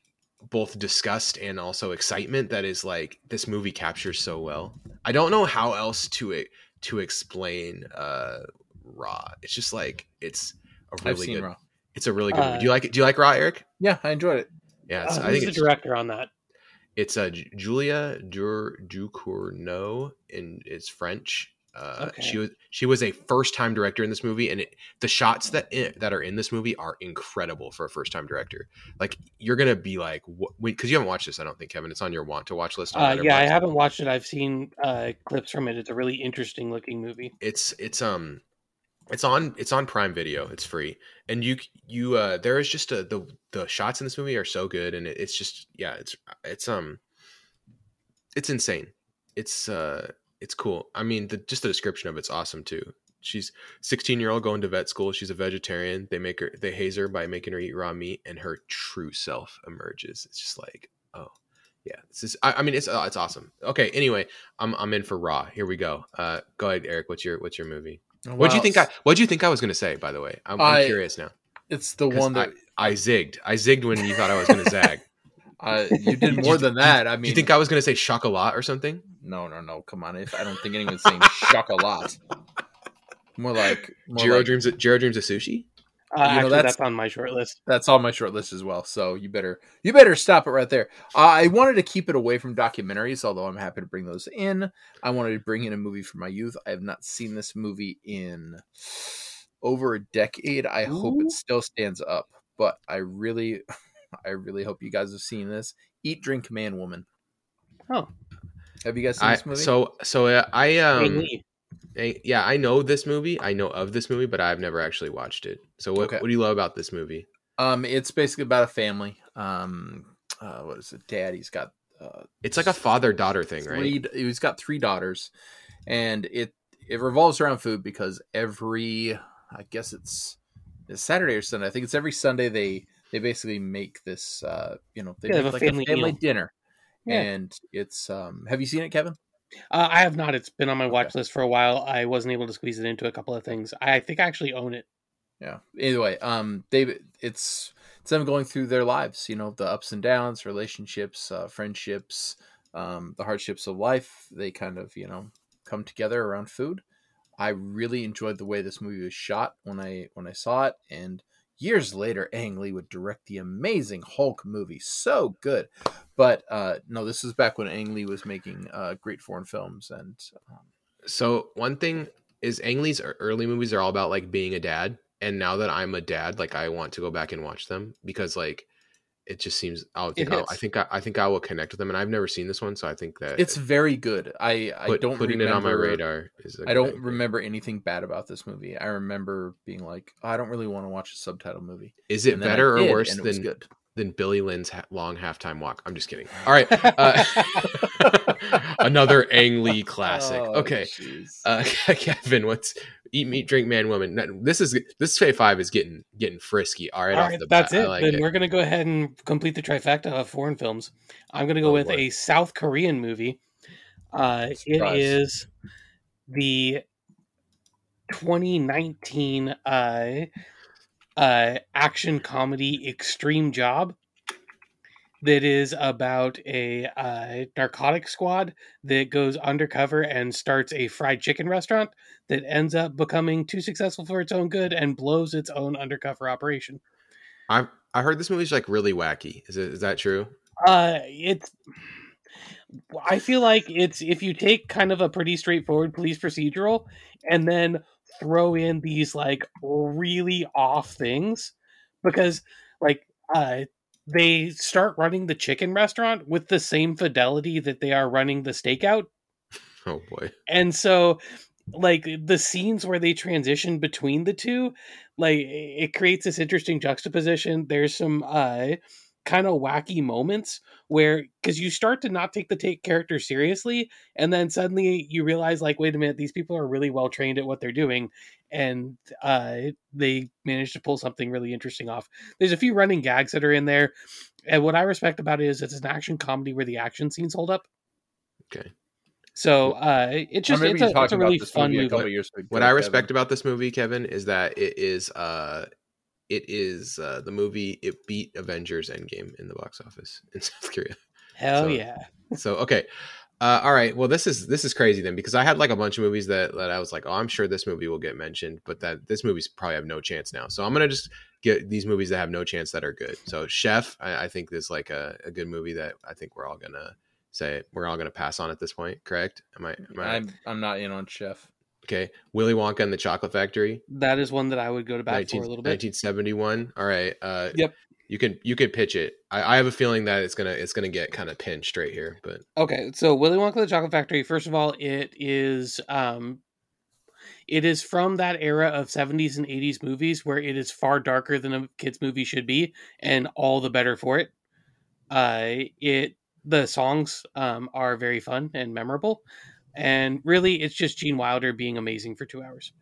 S1: both disgust and also excitement that is like this movie captures so well i don't know how else to it to explain uh raw it's just like it's a
S3: I've
S1: really
S3: seen
S1: good
S3: Raw.
S1: it's a really good movie.
S2: Uh,
S1: do you like it do you like raw eric
S3: Yeah, I enjoyed it.
S1: yeah it's,
S2: Uh,
S1: i
S2: who's
S1: think
S2: the
S1: it's
S2: director on that?
S1: it's uh, Julia Dur- Ducournau, and it's French. Uh,
S2: Okay.
S1: She was she was a first time director in this movie, and it, the shots that in, that are in this movie are incredible for a first time director. Like you're gonna be like, because you haven't watched this, I don't think, Kevin. It's on your want to watch list.
S2: Uh, yeah, I haven't watched it. I've seen uh, clips from it. It's a really interesting looking movie.
S1: it's it's um it's on it's on prime video it's free and you you uh there is just a the the shots in this movie are so good and it, it's just yeah it's it's um it's insane it's uh it's cool. I mean the just the description of it's awesome too. She's 16 year old going to vet school. She's a vegetarian. They make her they haze her by making her eat raw meat and her true self emerges. It's just like oh yeah. This is i, I mean it's uh, it's awesome. Okay anyway i'm i'm in for raw. Here we go. Uh go ahead eric. What's your what's your movie? What do you think I? What do you think I was going to say? By the way, I'm, I'm
S3: I-
S1: curious now.
S3: It's the one that
S1: I zigged. I zigged when you thought I was going to zag.
S3: Uh, you did
S1: you
S3: more
S1: th-
S3: than that. I
S1: Do
S3: mean,
S1: you think I was going to say chocolat or something?
S3: no, no, no. Come on. If I don't think anyone's saying chocolate. More like more
S1: Jiro
S3: like-
S1: dreams. Of, Jiro dreams of sushi.
S2: Uh,
S3: know,
S2: actually,
S3: that's-
S2: that's... on my short list.
S3: that's on my short list as well. So you better you better stop it right there. Uh, I wanted to keep it away from documentaries, although I'm happy to bring those in. I wanted to bring in a movie from my youth. I have not seen this movie in over a decade. I hope it still stands up, but I really, I really hope you guys have seen this. Eat, Drink, Man, Woman.
S2: Oh,
S3: Have you guys seen
S1: I,
S3: this movie?
S1: so so uh, I
S2: Ang
S1: um
S2: Lee.
S1: I- yeah I know this movie. I know of this movie, but I've never actually watched it. So what
S3: Okay.
S1: what do you love about this movie?
S3: Um, it's basically about a family. Um, uh, what is it? Dad, he's got uh,
S1: It's like a father daughter thing, right?
S3: He's got three daughters, and it it revolves around food because every I guess it's, it's Saturday or Sunday. I think it's every Sunday they they basically make this. Uh, you know, they
S2: Yeah,
S3: make
S2: have
S3: like
S2: a
S3: a
S2: family
S3: family dinner,
S2: Yeah.
S3: and it's. um Have you seen it, Kevin?
S2: Uh, I have not. It's been on my
S3: Okay.
S2: watch list for a while. I wasn't able to squeeze it into a couple of things. I think I actually own it.
S3: Yeah. Anyway, um, they it's it's them going through their lives. You know, the ups and downs, relationships, uh, friendships, um, the hardships of life. They kind of you know come together around food. I really enjoyed the way this movie was shot when I when I saw it, and years later, Ang Lee would direct the amazing Hulk movie. So good, but uh, no, this is back when Ang Lee was making uh, great foreign films, and um,
S1: So one thing is Ang Lee's early movies are all about like being a dad, and now that I'm a dad, like I want to go back and watch them because like it just seems. I'll think I'll. I think I, I think I will connect with them, and I've never seen this one, so I think that
S3: it's very good. I I
S1: put-
S3: don't
S1: putting
S3: remember,
S1: it on my radar is.
S3: I don't
S1: thing.
S3: remember anything bad about this movie. I remember being like, "Oh, I don't really want to watch a subtitle movie.
S1: Is it
S3: And then I
S1: better or worse
S3: and it was
S1: than
S3: good?
S1: than Billy Lynn's ha- long halftime walk? I'm just kidding. All right, uh, another Ang Lee classic.
S3: Oh,
S1: okay, uh, Kevin, what's eat meat, drink man, woman? This is this Fave Five is getting getting frisky. All right,
S2: all right off
S1: the
S2: that's
S1: bat.
S2: it.
S1: Like
S2: then
S1: it.
S2: we're gonna go ahead and complete the trifecta of foreign films. I'm gonna go
S1: Oh,
S2: with
S1: boy.
S2: a South Korean movie. Uh, it is the 2019 uh, uh, action comedy Extreme Job. That is about a uh, narcotic squad that goes undercover and starts a fried chicken restaurant that ends up becoming too successful for its own good and blows its own undercover operation.
S1: I I heard this movie's like really wacky. Is it is that true?
S2: Uh, it's. I feel like it's if you take kind of a pretty straightforward police procedural and then throw in these like really off things because like uh they start running the chicken restaurant with the same fidelity that they are running the stakeout
S1: Oh boy.
S2: and so like the scenes where they transition between the two like it creates this interesting juxtaposition there's some uh kind of wacky moments where because you start to not take the take character seriously and then suddenly you realize like wait a minute these people are really well trained at what they're doing and uh they manage to pull something really interesting off there's a few running gags that are in there and what i respect about it is it's an action comedy where the action scenes hold up
S1: Okay.
S2: so uh it's just it's a, it's a really fun
S3: movie
S2: movie
S3: couple years ago.
S1: What I
S3: Kevin.
S1: respect about this movie, Kevin, is that it is uh it is uh the movie it beat Avengers Endgame in the box office in South Korea.
S2: hell
S1: So-
S2: yeah
S1: So okay. Uh, all right. Well, this is this is crazy then because I had like a bunch of movies that, that I was like, oh, I'm sure this movie will get mentioned, but that this movie's probably have no chance now. So I'm gonna just get these movies that have no chance that are good. So Chef, I, I think is like a, a good movie that I think we're all gonna say we're all gonna pass on at this point. Correct? Am I? Am I
S3: I'm I'm not in on Chef.
S1: Okay, Willy Wonka and the Chocolate Factory.
S2: That is one that I would go to bat
S1: 19,
S2: for a little bit.
S1: 1971. All right. Uh,
S2: Yep.
S1: You can you could pitch it. I, I have a feeling that it's gonna it's gonna get kind of pinched right here, but
S2: Okay, so Willy Wonka and the Chocolate Factory. First of all, it is um, it is from that era of '70s and '80s movies where it is far darker than a kids movie should be, and all the better for it. Uh, it the songs um, are very fun and memorable, and really, it's just Gene Wilder being amazing for two hours.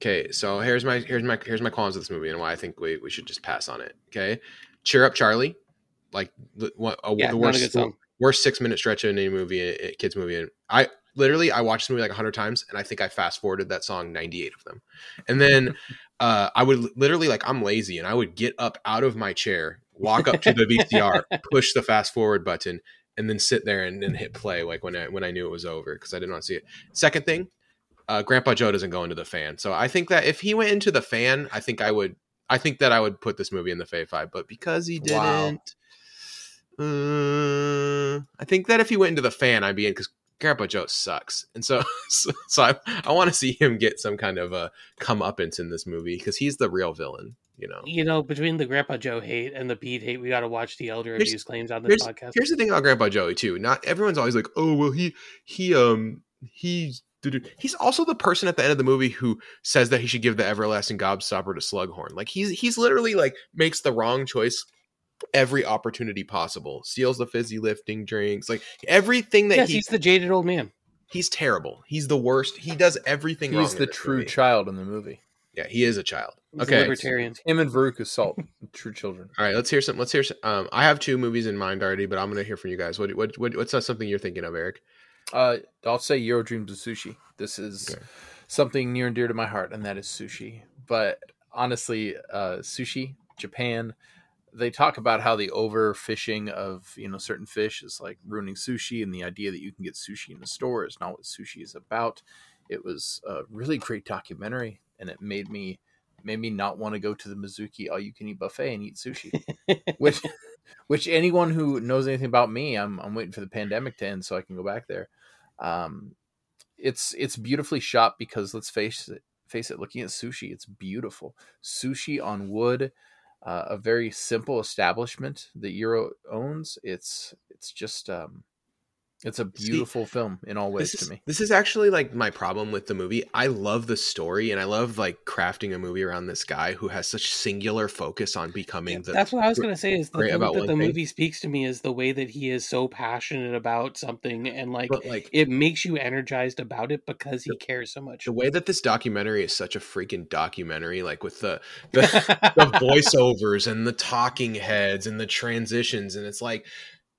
S1: Okay, so here's my here's my here's my qualms with this movie and why I think we, we should just pass on it. Okay, cheer up, Charlie. Like the, uh,
S2: Yeah,
S1: the worst worst six minute stretch in any movie, a kids movie. And I literally I watched this movie like hundred times, and I think I fast forwarded that song ninety eight of them. And then uh, I would literally like I'm lazy, and I would get up out of my chair, walk up to the VCR, push the fast forward button, and then sit there and then hit play like when I when I knew it was over because I didn't want to see it. Second thing, uh, Grandpa Joe doesn't go into the fan, so I think that if he went into the fan, I think I would. I think that I would put this movie in the Fave Five, but because he didn't, uh, I think that if he went into the fan, I'd be in because Grandpa Joe sucks, and so so, so I, I want to see him get some kind of a comeuppance in this movie because he's the real villain, you know.
S2: You know, between the Grandpa Joe hate and the Pete hate, we got to watch the elder
S1: Here's-
S2: abuse claims on this
S1: Here's,
S2: podcast.
S1: here's the thing about Grandpa Joey too. Not everyone's always like, oh well, he he um he's he's also the person at the end of the movie who says that he should give the everlasting gobstopper to Slughorn. Like he's he's literally like makes the wrong choice every opportunity possible. Steals the fizzy lifting drinks, like everything that
S2: yes,
S1: he
S2: he's the jaded old man.
S1: he's terrible. He's the worst. He does everything.
S3: He's
S1: in
S3: the true
S1: movie.
S3: child in the movie.
S1: Yeah, he is a child.
S2: He's a
S1: Okay.
S2: libertarian.
S3: Him and Veruca Salt, true children.
S1: All right, let's hear some. Let's hear. Some, um, I have two movies in mind already, but I'm gonna hear from you guys. What what, what what's uh, something you're thinking of, Eric?
S3: Uh, I'll say Jiro Dreams of Sushi. This is
S1: Okay.
S3: something near and dear to my heart, and that is sushi. But honestly, uh, sushi, Japan, they talk about how the overfishing of you know certain fish is like ruining sushi, and the idea that you can get sushi in the store is not what sushi is about. It was a really great documentary, and it made me made me not want to go to the Mizuki all you can eat buffet and eat sushi. which which anyone who knows anything about me, I'm I'm waiting for the pandemic to end so I can go back there. Um, it's it's beautifully shot because let's face it, face it. Looking at sushi, it's beautiful. Sushi on wood, uh, a very simple establishment that Jiro owns. It's it's just um, it's a
S1: See,
S3: beautiful film in all ways
S1: is,
S3: to me.
S1: This is actually like my problem with the movie. I love the story and I love like crafting a movie around this guy who has such singular focus on becoming the
S2: That's what I was going to say. Is the
S1: great
S2: thing
S1: about
S2: that the
S1: thing.
S2: movie speaks to me is the way that he is so passionate about something, and like
S1: but like
S2: it makes you energized about it because he cares so much.
S1: the way that this documentary is such a freaking documentary, like with the the, the voiceovers and the talking heads and the transitions, and it's like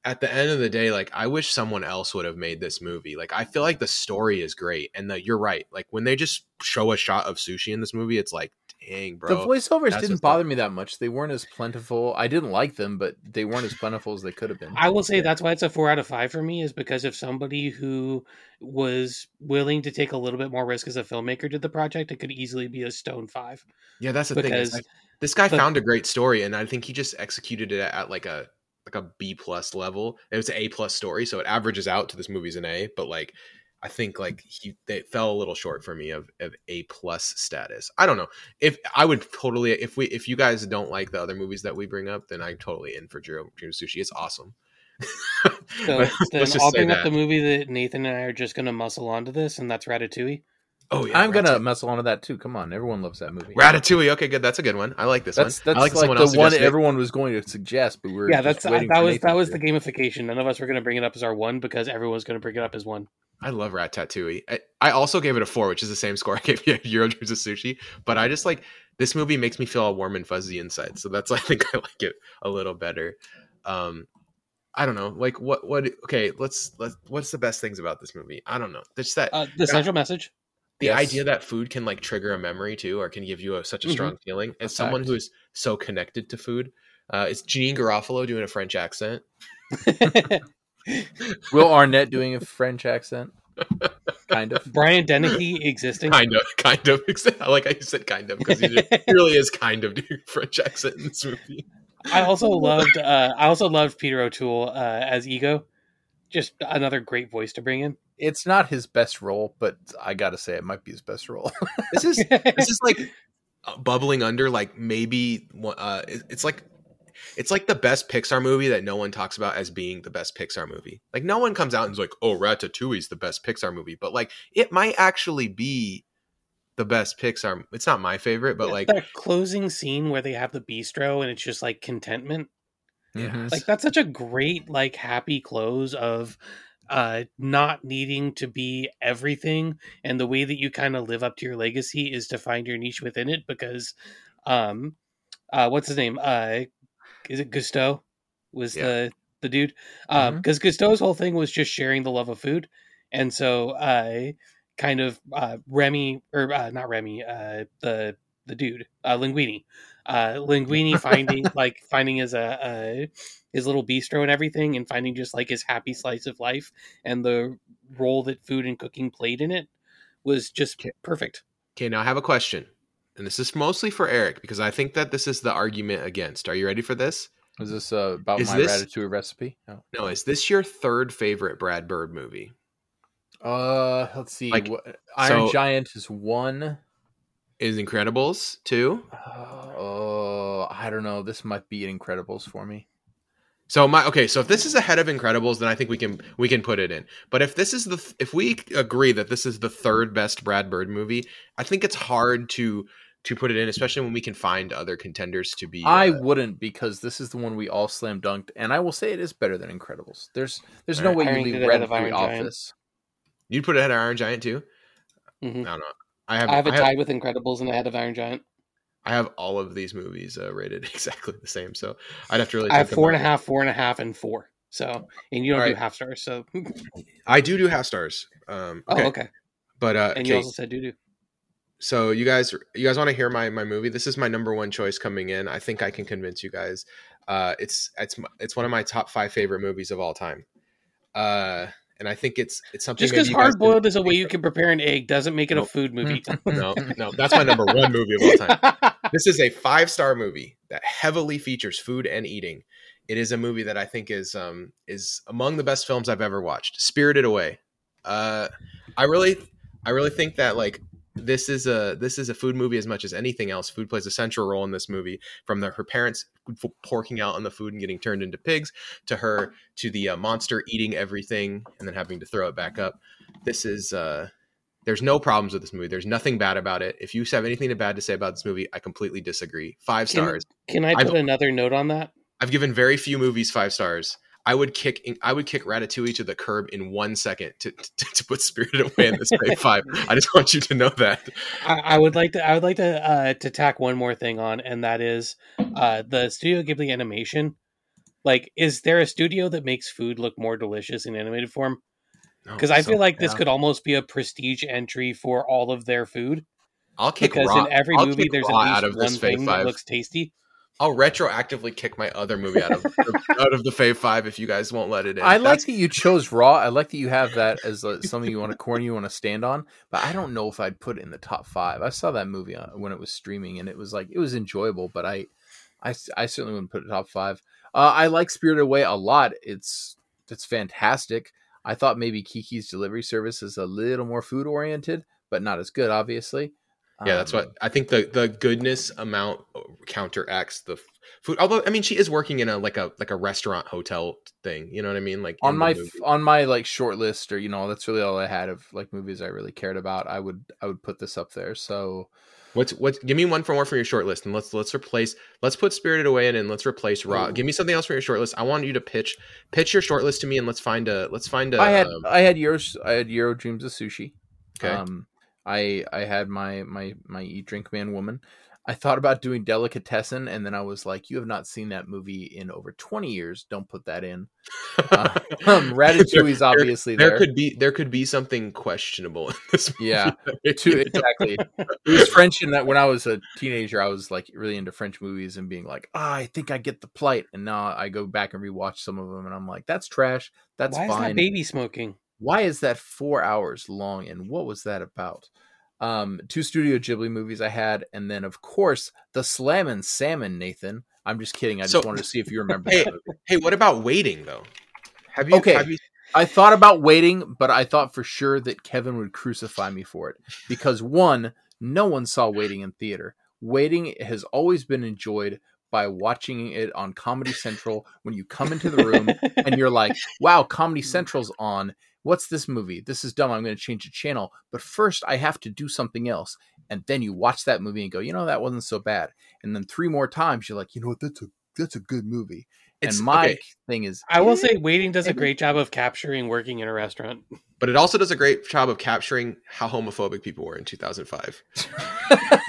S1: at the end of the day, like I wish someone else would have made this movie. Like I feel like the story is great, and that you're right. Like when they just show a shot of sushi in this movie, it's like, dang, bro.
S3: the voiceovers didn't bother
S1: up.
S3: me that much. They weren't as plentiful. I didn't like them, but they weren't as plentiful as they could have been.
S2: I will say that's why it's a four out of five for me, is because if somebody who was willing to take a little bit more risk as a filmmaker did the project, it could easily be a stone five.
S1: Yeah, that's the thing. like, this guy
S2: the-
S1: found a great story, and I think he just executed it at like a like a B plus level. It was an A plus story, so it averages out to this movie's an A. But like, I think like he they fell a little short for me of, of A plus status. I don't know if I would totally if we if you guys don't like the other movies that we bring up, then I'm totally in for Dream, Dream Sushi. It's awesome.
S2: So then I'll bring
S1: that.
S2: up the movie that Nathan and I are just going to muscle onto this, and that's Ratatouille.
S1: Oh yeah,
S3: I'm gonna
S1: Ratatouille.
S3: mess onto that too. Come on, everyone loves that movie.
S1: Ratatouille. Okay, good. That's a good one. I like this
S3: That's
S1: one.
S3: that's
S1: I like,
S3: like, the one everyone was going to suggest, but we are
S2: yeah,
S3: just
S2: that's
S3: waiting
S2: that
S3: for
S2: was
S3: Nathan
S2: that was
S3: to.
S2: the gamification. None of us were going to bring it up as our one because everyone's going to bring it up as one.
S1: I love Ratatouille. I, I also gave it a four, which is the same score I gave you Jiro Dreams of Sushi. But I just like this movie makes me feel all warm and fuzzy inside, so that's why I think I like it a little better. Um, I don't know, like what what? Okay, let's let's. What's the best things about this movie? I don't know. Just that
S2: Uh, the central message.
S1: The
S3: yes.
S1: idea that food can like trigger a memory too, or can give you a, such a
S2: Mhm.
S1: strong feeling. As
S3: A
S1: someone
S3: fact.
S1: who is so connected to food, uh, is Janeane Garofalo doing a French accent?
S3: Will Arnett doing a French accent, kind of.
S2: Brian Dennehy existing.
S1: Kind of, kind of. I like how you said kind of because he he really is kind of doing French accent in this movie.
S2: I also loved. Uh, I also loved Peter O'Toole uh, as Ego. Just another great voice to bring in.
S3: It's not his best role, but I gotta say it might be his best role.
S1: This is this is like uh, bubbling under like maybe uh it's like it's like the best Pixar movie that no one talks about as being the best Pixar movie. Like no one comes out and is like, "Oh, Ratatouille's the best Pixar movie," but like it might actually be the best Pixar. It's not my favorite, but like
S2: that closing scene where they have the bistro and it's just like contentment.
S1: yeah.
S2: Like that's such a great like happy close of uh not needing to be everything and the way that you kind of live up to your legacy is to find your niche within it because um uh what's his name uh is it Gusteau? was
S1: Yeah.
S2: the the dude um because Gusteau's whole thing was just sharing the love of food and so uh kind of uh Remy or uh, not Remy uh the the dude uh Linguini uh Linguini finding like finding his uh, uh his little bistro and everything and finding just like his happy slice of life and the role that food and cooking played in it was just
S1: Okay.
S2: perfect
S1: Okay, now I have a question. And this is mostly for Eric because I think that this is the argument against. Are you ready for this?
S3: Is this uh, about
S1: Is
S3: my
S1: this-
S3: ratatouille recipe? No.
S1: No, is this your third favorite Brad Bird movie?
S3: Uh, let's see.
S1: Like,
S3: what, Iron
S1: so-
S3: Giant is one.
S1: Is Incredibles too.
S3: Oh, I don't know. This might be Incredibles for me.
S1: So my okay, so if this is ahead of Incredibles, then I think we can we can put it in. But if this is the th- if we agree that this is the third best Brad Bird movie, I think it's hard to to put it in, especially when we can find other contenders to be.
S3: I
S1: uh,
S3: wouldn't because this is the one we all slam dunked, and I will say it is better than Incredibles. There's there's no
S1: Alright.
S3: way you
S2: Iron
S3: leave
S2: Red of
S3: Ratatouille
S2: Iron
S3: off
S2: Giant.
S3: this.
S1: you'd put it ahead of Iron Giant too.
S2: Mhm.
S1: I don't know. I have
S2: I have it
S1: I have,
S2: tied with Incredibles and the Head of Iron Giant.
S1: I have all of these movies uh, rated exactly the same, so I'd have to really.
S2: I have
S1: four and a half,
S2: four and a half, and a
S1: about it.
S2: half, four and a half, and four. So, and you don't do
S1: Alright.
S2: half stars. So,
S1: I do do half stars. Um,
S2: oh,
S1: okay,
S2: okay.
S1: but uh,
S2: And you
S1: okay,
S2: also said do do.
S1: so you guys you guys want to hear my my movie this is my number one choice coming in i think i can convince you guys uh it's it's it's one of my top five favorite movies of all time uh and i think it's it's something
S2: Just because hard boiled is a way you can prepare an egg doesn't make it a food movie.
S1: no no that's my number one movie of all time. This is a five star movie that heavily features food and eating. It is a movie that i think is um is among the best films i've ever watched. Spirited away. Uh i really i really think that like this is a this is a food movie as much as anything else. Food plays a central role in this movie from the, her parents f- porking out on the food and getting turned into pigs to her to the uh, monster eating everything and then having to throw it back up. This is uh there's no problems with this movie. There's nothing bad about it. If you have anything bad to say about this movie i completely disagree. Five stars.
S2: Can I
S1: I've-
S2: put another note on that?
S1: i've given very few movies five stars I would kick I would kick Ratatouille to the curb in one second to, to, to put Spirited Away in this grade five. I just want you to know that.
S2: I, I would like to. I would like to uh, to tack one more thing on, and that is uh, the Studio Ghibli animation. Like, is there a studio that makes food look more delicious in animated form?
S1: No,
S2: Because I
S1: Oh, so-
S2: feel like this
S3: yeah.
S2: could almost be a prestige entry for all of their food.
S1: I'll kick
S2: Because
S1: raw,
S2: in every
S1: I'll
S2: movie, there's at least
S1: of
S2: one thing that looks tasty.
S1: I'll retroactively kick my other movie out of out of the Fave Five if you guys won't let it in.
S3: I like
S1: That's-
S3: that you chose Raw. I like that you have that as uh something you want to corner you want to stand on. But I don't know if I'd put it in the top five. I saw that movie uh, when it was streaming, and it was like it was enjoyable, but I, I, I certainly wouldn't put it top five. Uh, I like Spirited Away a lot. It's it's fantastic. I thought maybe Kiki's Delivery Service is a little more food oriented, but not as good, obviously.
S1: Yeah, that's
S3: Um,
S1: what I think. The the goodness amount counteracts the food. Although I mean, she is working in a like a like a restaurant hotel thing. You know what I mean? Like
S3: on my on my like short list or you know that's really all i had of like movies i really cared about i would i would put this up there so
S1: What's what's give me one for more from your short list and let's let's replace let's put Spirited Away in and let's replace Raw.
S3: Ooh.
S1: Give me something else from your short list. I want you to pitch pitch your short list to me and let's find a let's find a
S3: i had
S1: um,
S3: i had yours i had jiro dreams of sushi
S1: okay.
S3: um i i had my my my eat drink man woman i thought about doing delicatessen and then i was like you have not seen that movie in over 20 years don't put that in uh, um, ratatouille's obviously
S1: there
S3: there,
S1: could be there could be something questionable in this movie.
S3: Yeah. Two, exactly. It was French in that when I was a teenager, I was like really into French movies and being like, ah, I think I get the plight. And now I go back and rewatch some of them and I'm like, that's trash. That's
S2: Why is that baby smoking?
S3: Why is that four hours long? And what was that about? Um, two Studio Ghibli movies I had, and then of course the Slam and Salmon, Nathan. I'm just kidding. I just
S1: So-
S3: wanted to see if you remember
S1: Hey,
S3: that movie.
S1: Hey, what about waiting though? Have you
S3: Okay.
S1: have you
S3: I thought about waiting, but I thought for sure that Kevin would crucify me for it because one, no one saw Waiting in theater. Waiting has always been enjoyed by watching it on Comedy Central when you come into the room and you're like, "Wow, Comedy Central's on. What's this movie? This is dumb. I'm going to change the channel, but first I have to do something else." And then you watch that movie and go, "You know, that wasn't so bad." And then three more times you're like, "You know what? That's a that's a good movie."
S1: It's
S3: and my
S1: okay,
S3: thing is,
S2: I will say, waiting does a great job of capturing working in a restaurant.
S1: but it also does a great job of capturing how homophobic people were in 2005.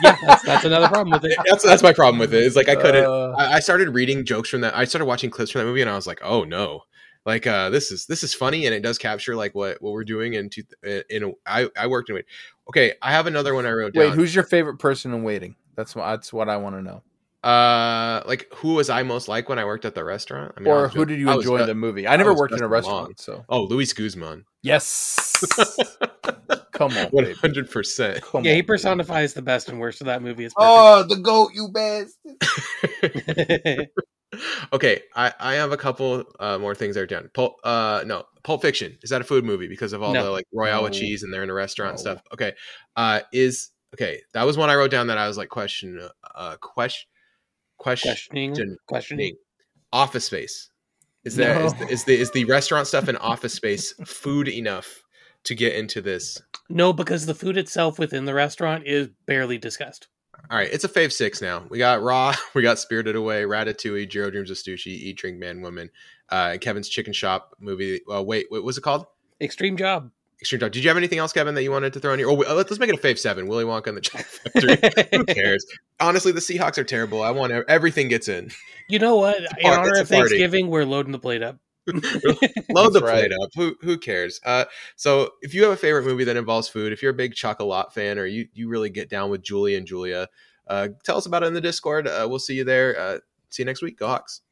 S2: Yeah, that's, that's another problem with it.
S1: That's that's my problem with it. It's like I couldn't.
S3: Uh,
S1: I, I started reading jokes from that. I started watching clips from that movie, and I was like, "Oh no!" Like uh, this is this is funny, and it does capture like what what we're doing. In two, in a, I I worked in it. Okay, I have another one I wrote down.
S3: wait, who's your favorite person in Waiting? That's what that's what I want to know.
S1: uh like who was I most like when I worked at the restaurant? I mean,
S3: or
S1: was
S3: who
S1: just-
S3: did you
S1: I
S3: enjoy in
S1: be-
S3: the movie? I never
S1: was
S3: worked in a restaurant,
S1: Long.
S3: so
S1: Oh, Luis Guzman,
S3: yes. Come on,
S1: hundred percent.
S3: Come
S2: Yeah, he
S3: on, baby.
S2: personifies the best and worst of that movie. It's
S3: Oh, the goat, you bastard!
S2: perfect.
S1: Okay, I I have a couple uh more things there down. Pulp, uh, no, Pulp Fiction is that a food movie because of all
S2: No.
S1: the like Royale with
S3: No.
S1: cheese and they're in a restaurant and
S3: No.
S1: stuff. Okay, uh, is okay. That was one I wrote down that I was like question uh question question
S2: questioning, questioning.
S1: Office Space. Is there is
S3: No.
S1: the, is the is the restaurant stuff in Office Space food enough to get into this?
S2: No, because the food itself within the restaurant is barely discussed.
S1: All right, it's a fave six now. We got Raw, we got Spirited Away, Ratatouille, Jiro Dreams of Sushi, Eat, Drink, Man, Woman, uh, Kevin's Chicken Shop movie. Uh, wait, what was it called?
S2: Extreme job.
S1: Extreme Job. Did you have anything else, Kevin, that you wanted to throw in here? Oh, let's make it a fave seven. Willy Wonka and the Chocolate Factory. Who cares? Honestly, the Seahawks are terrible. I want everything gets in.
S2: you know what? In honor of
S1: party.
S2: Thanksgiving, we're loading the plate up.
S1: Load the
S3: right.
S1: plate up. Who who cares? Uh, so if you have a favorite movie that involves food, if you're a big chocolate fan, or you you really get down with Julie and Julia, uh, tell us about it in the Discord. Uh, we'll see you there. Uh, see you next week. Go Hawks.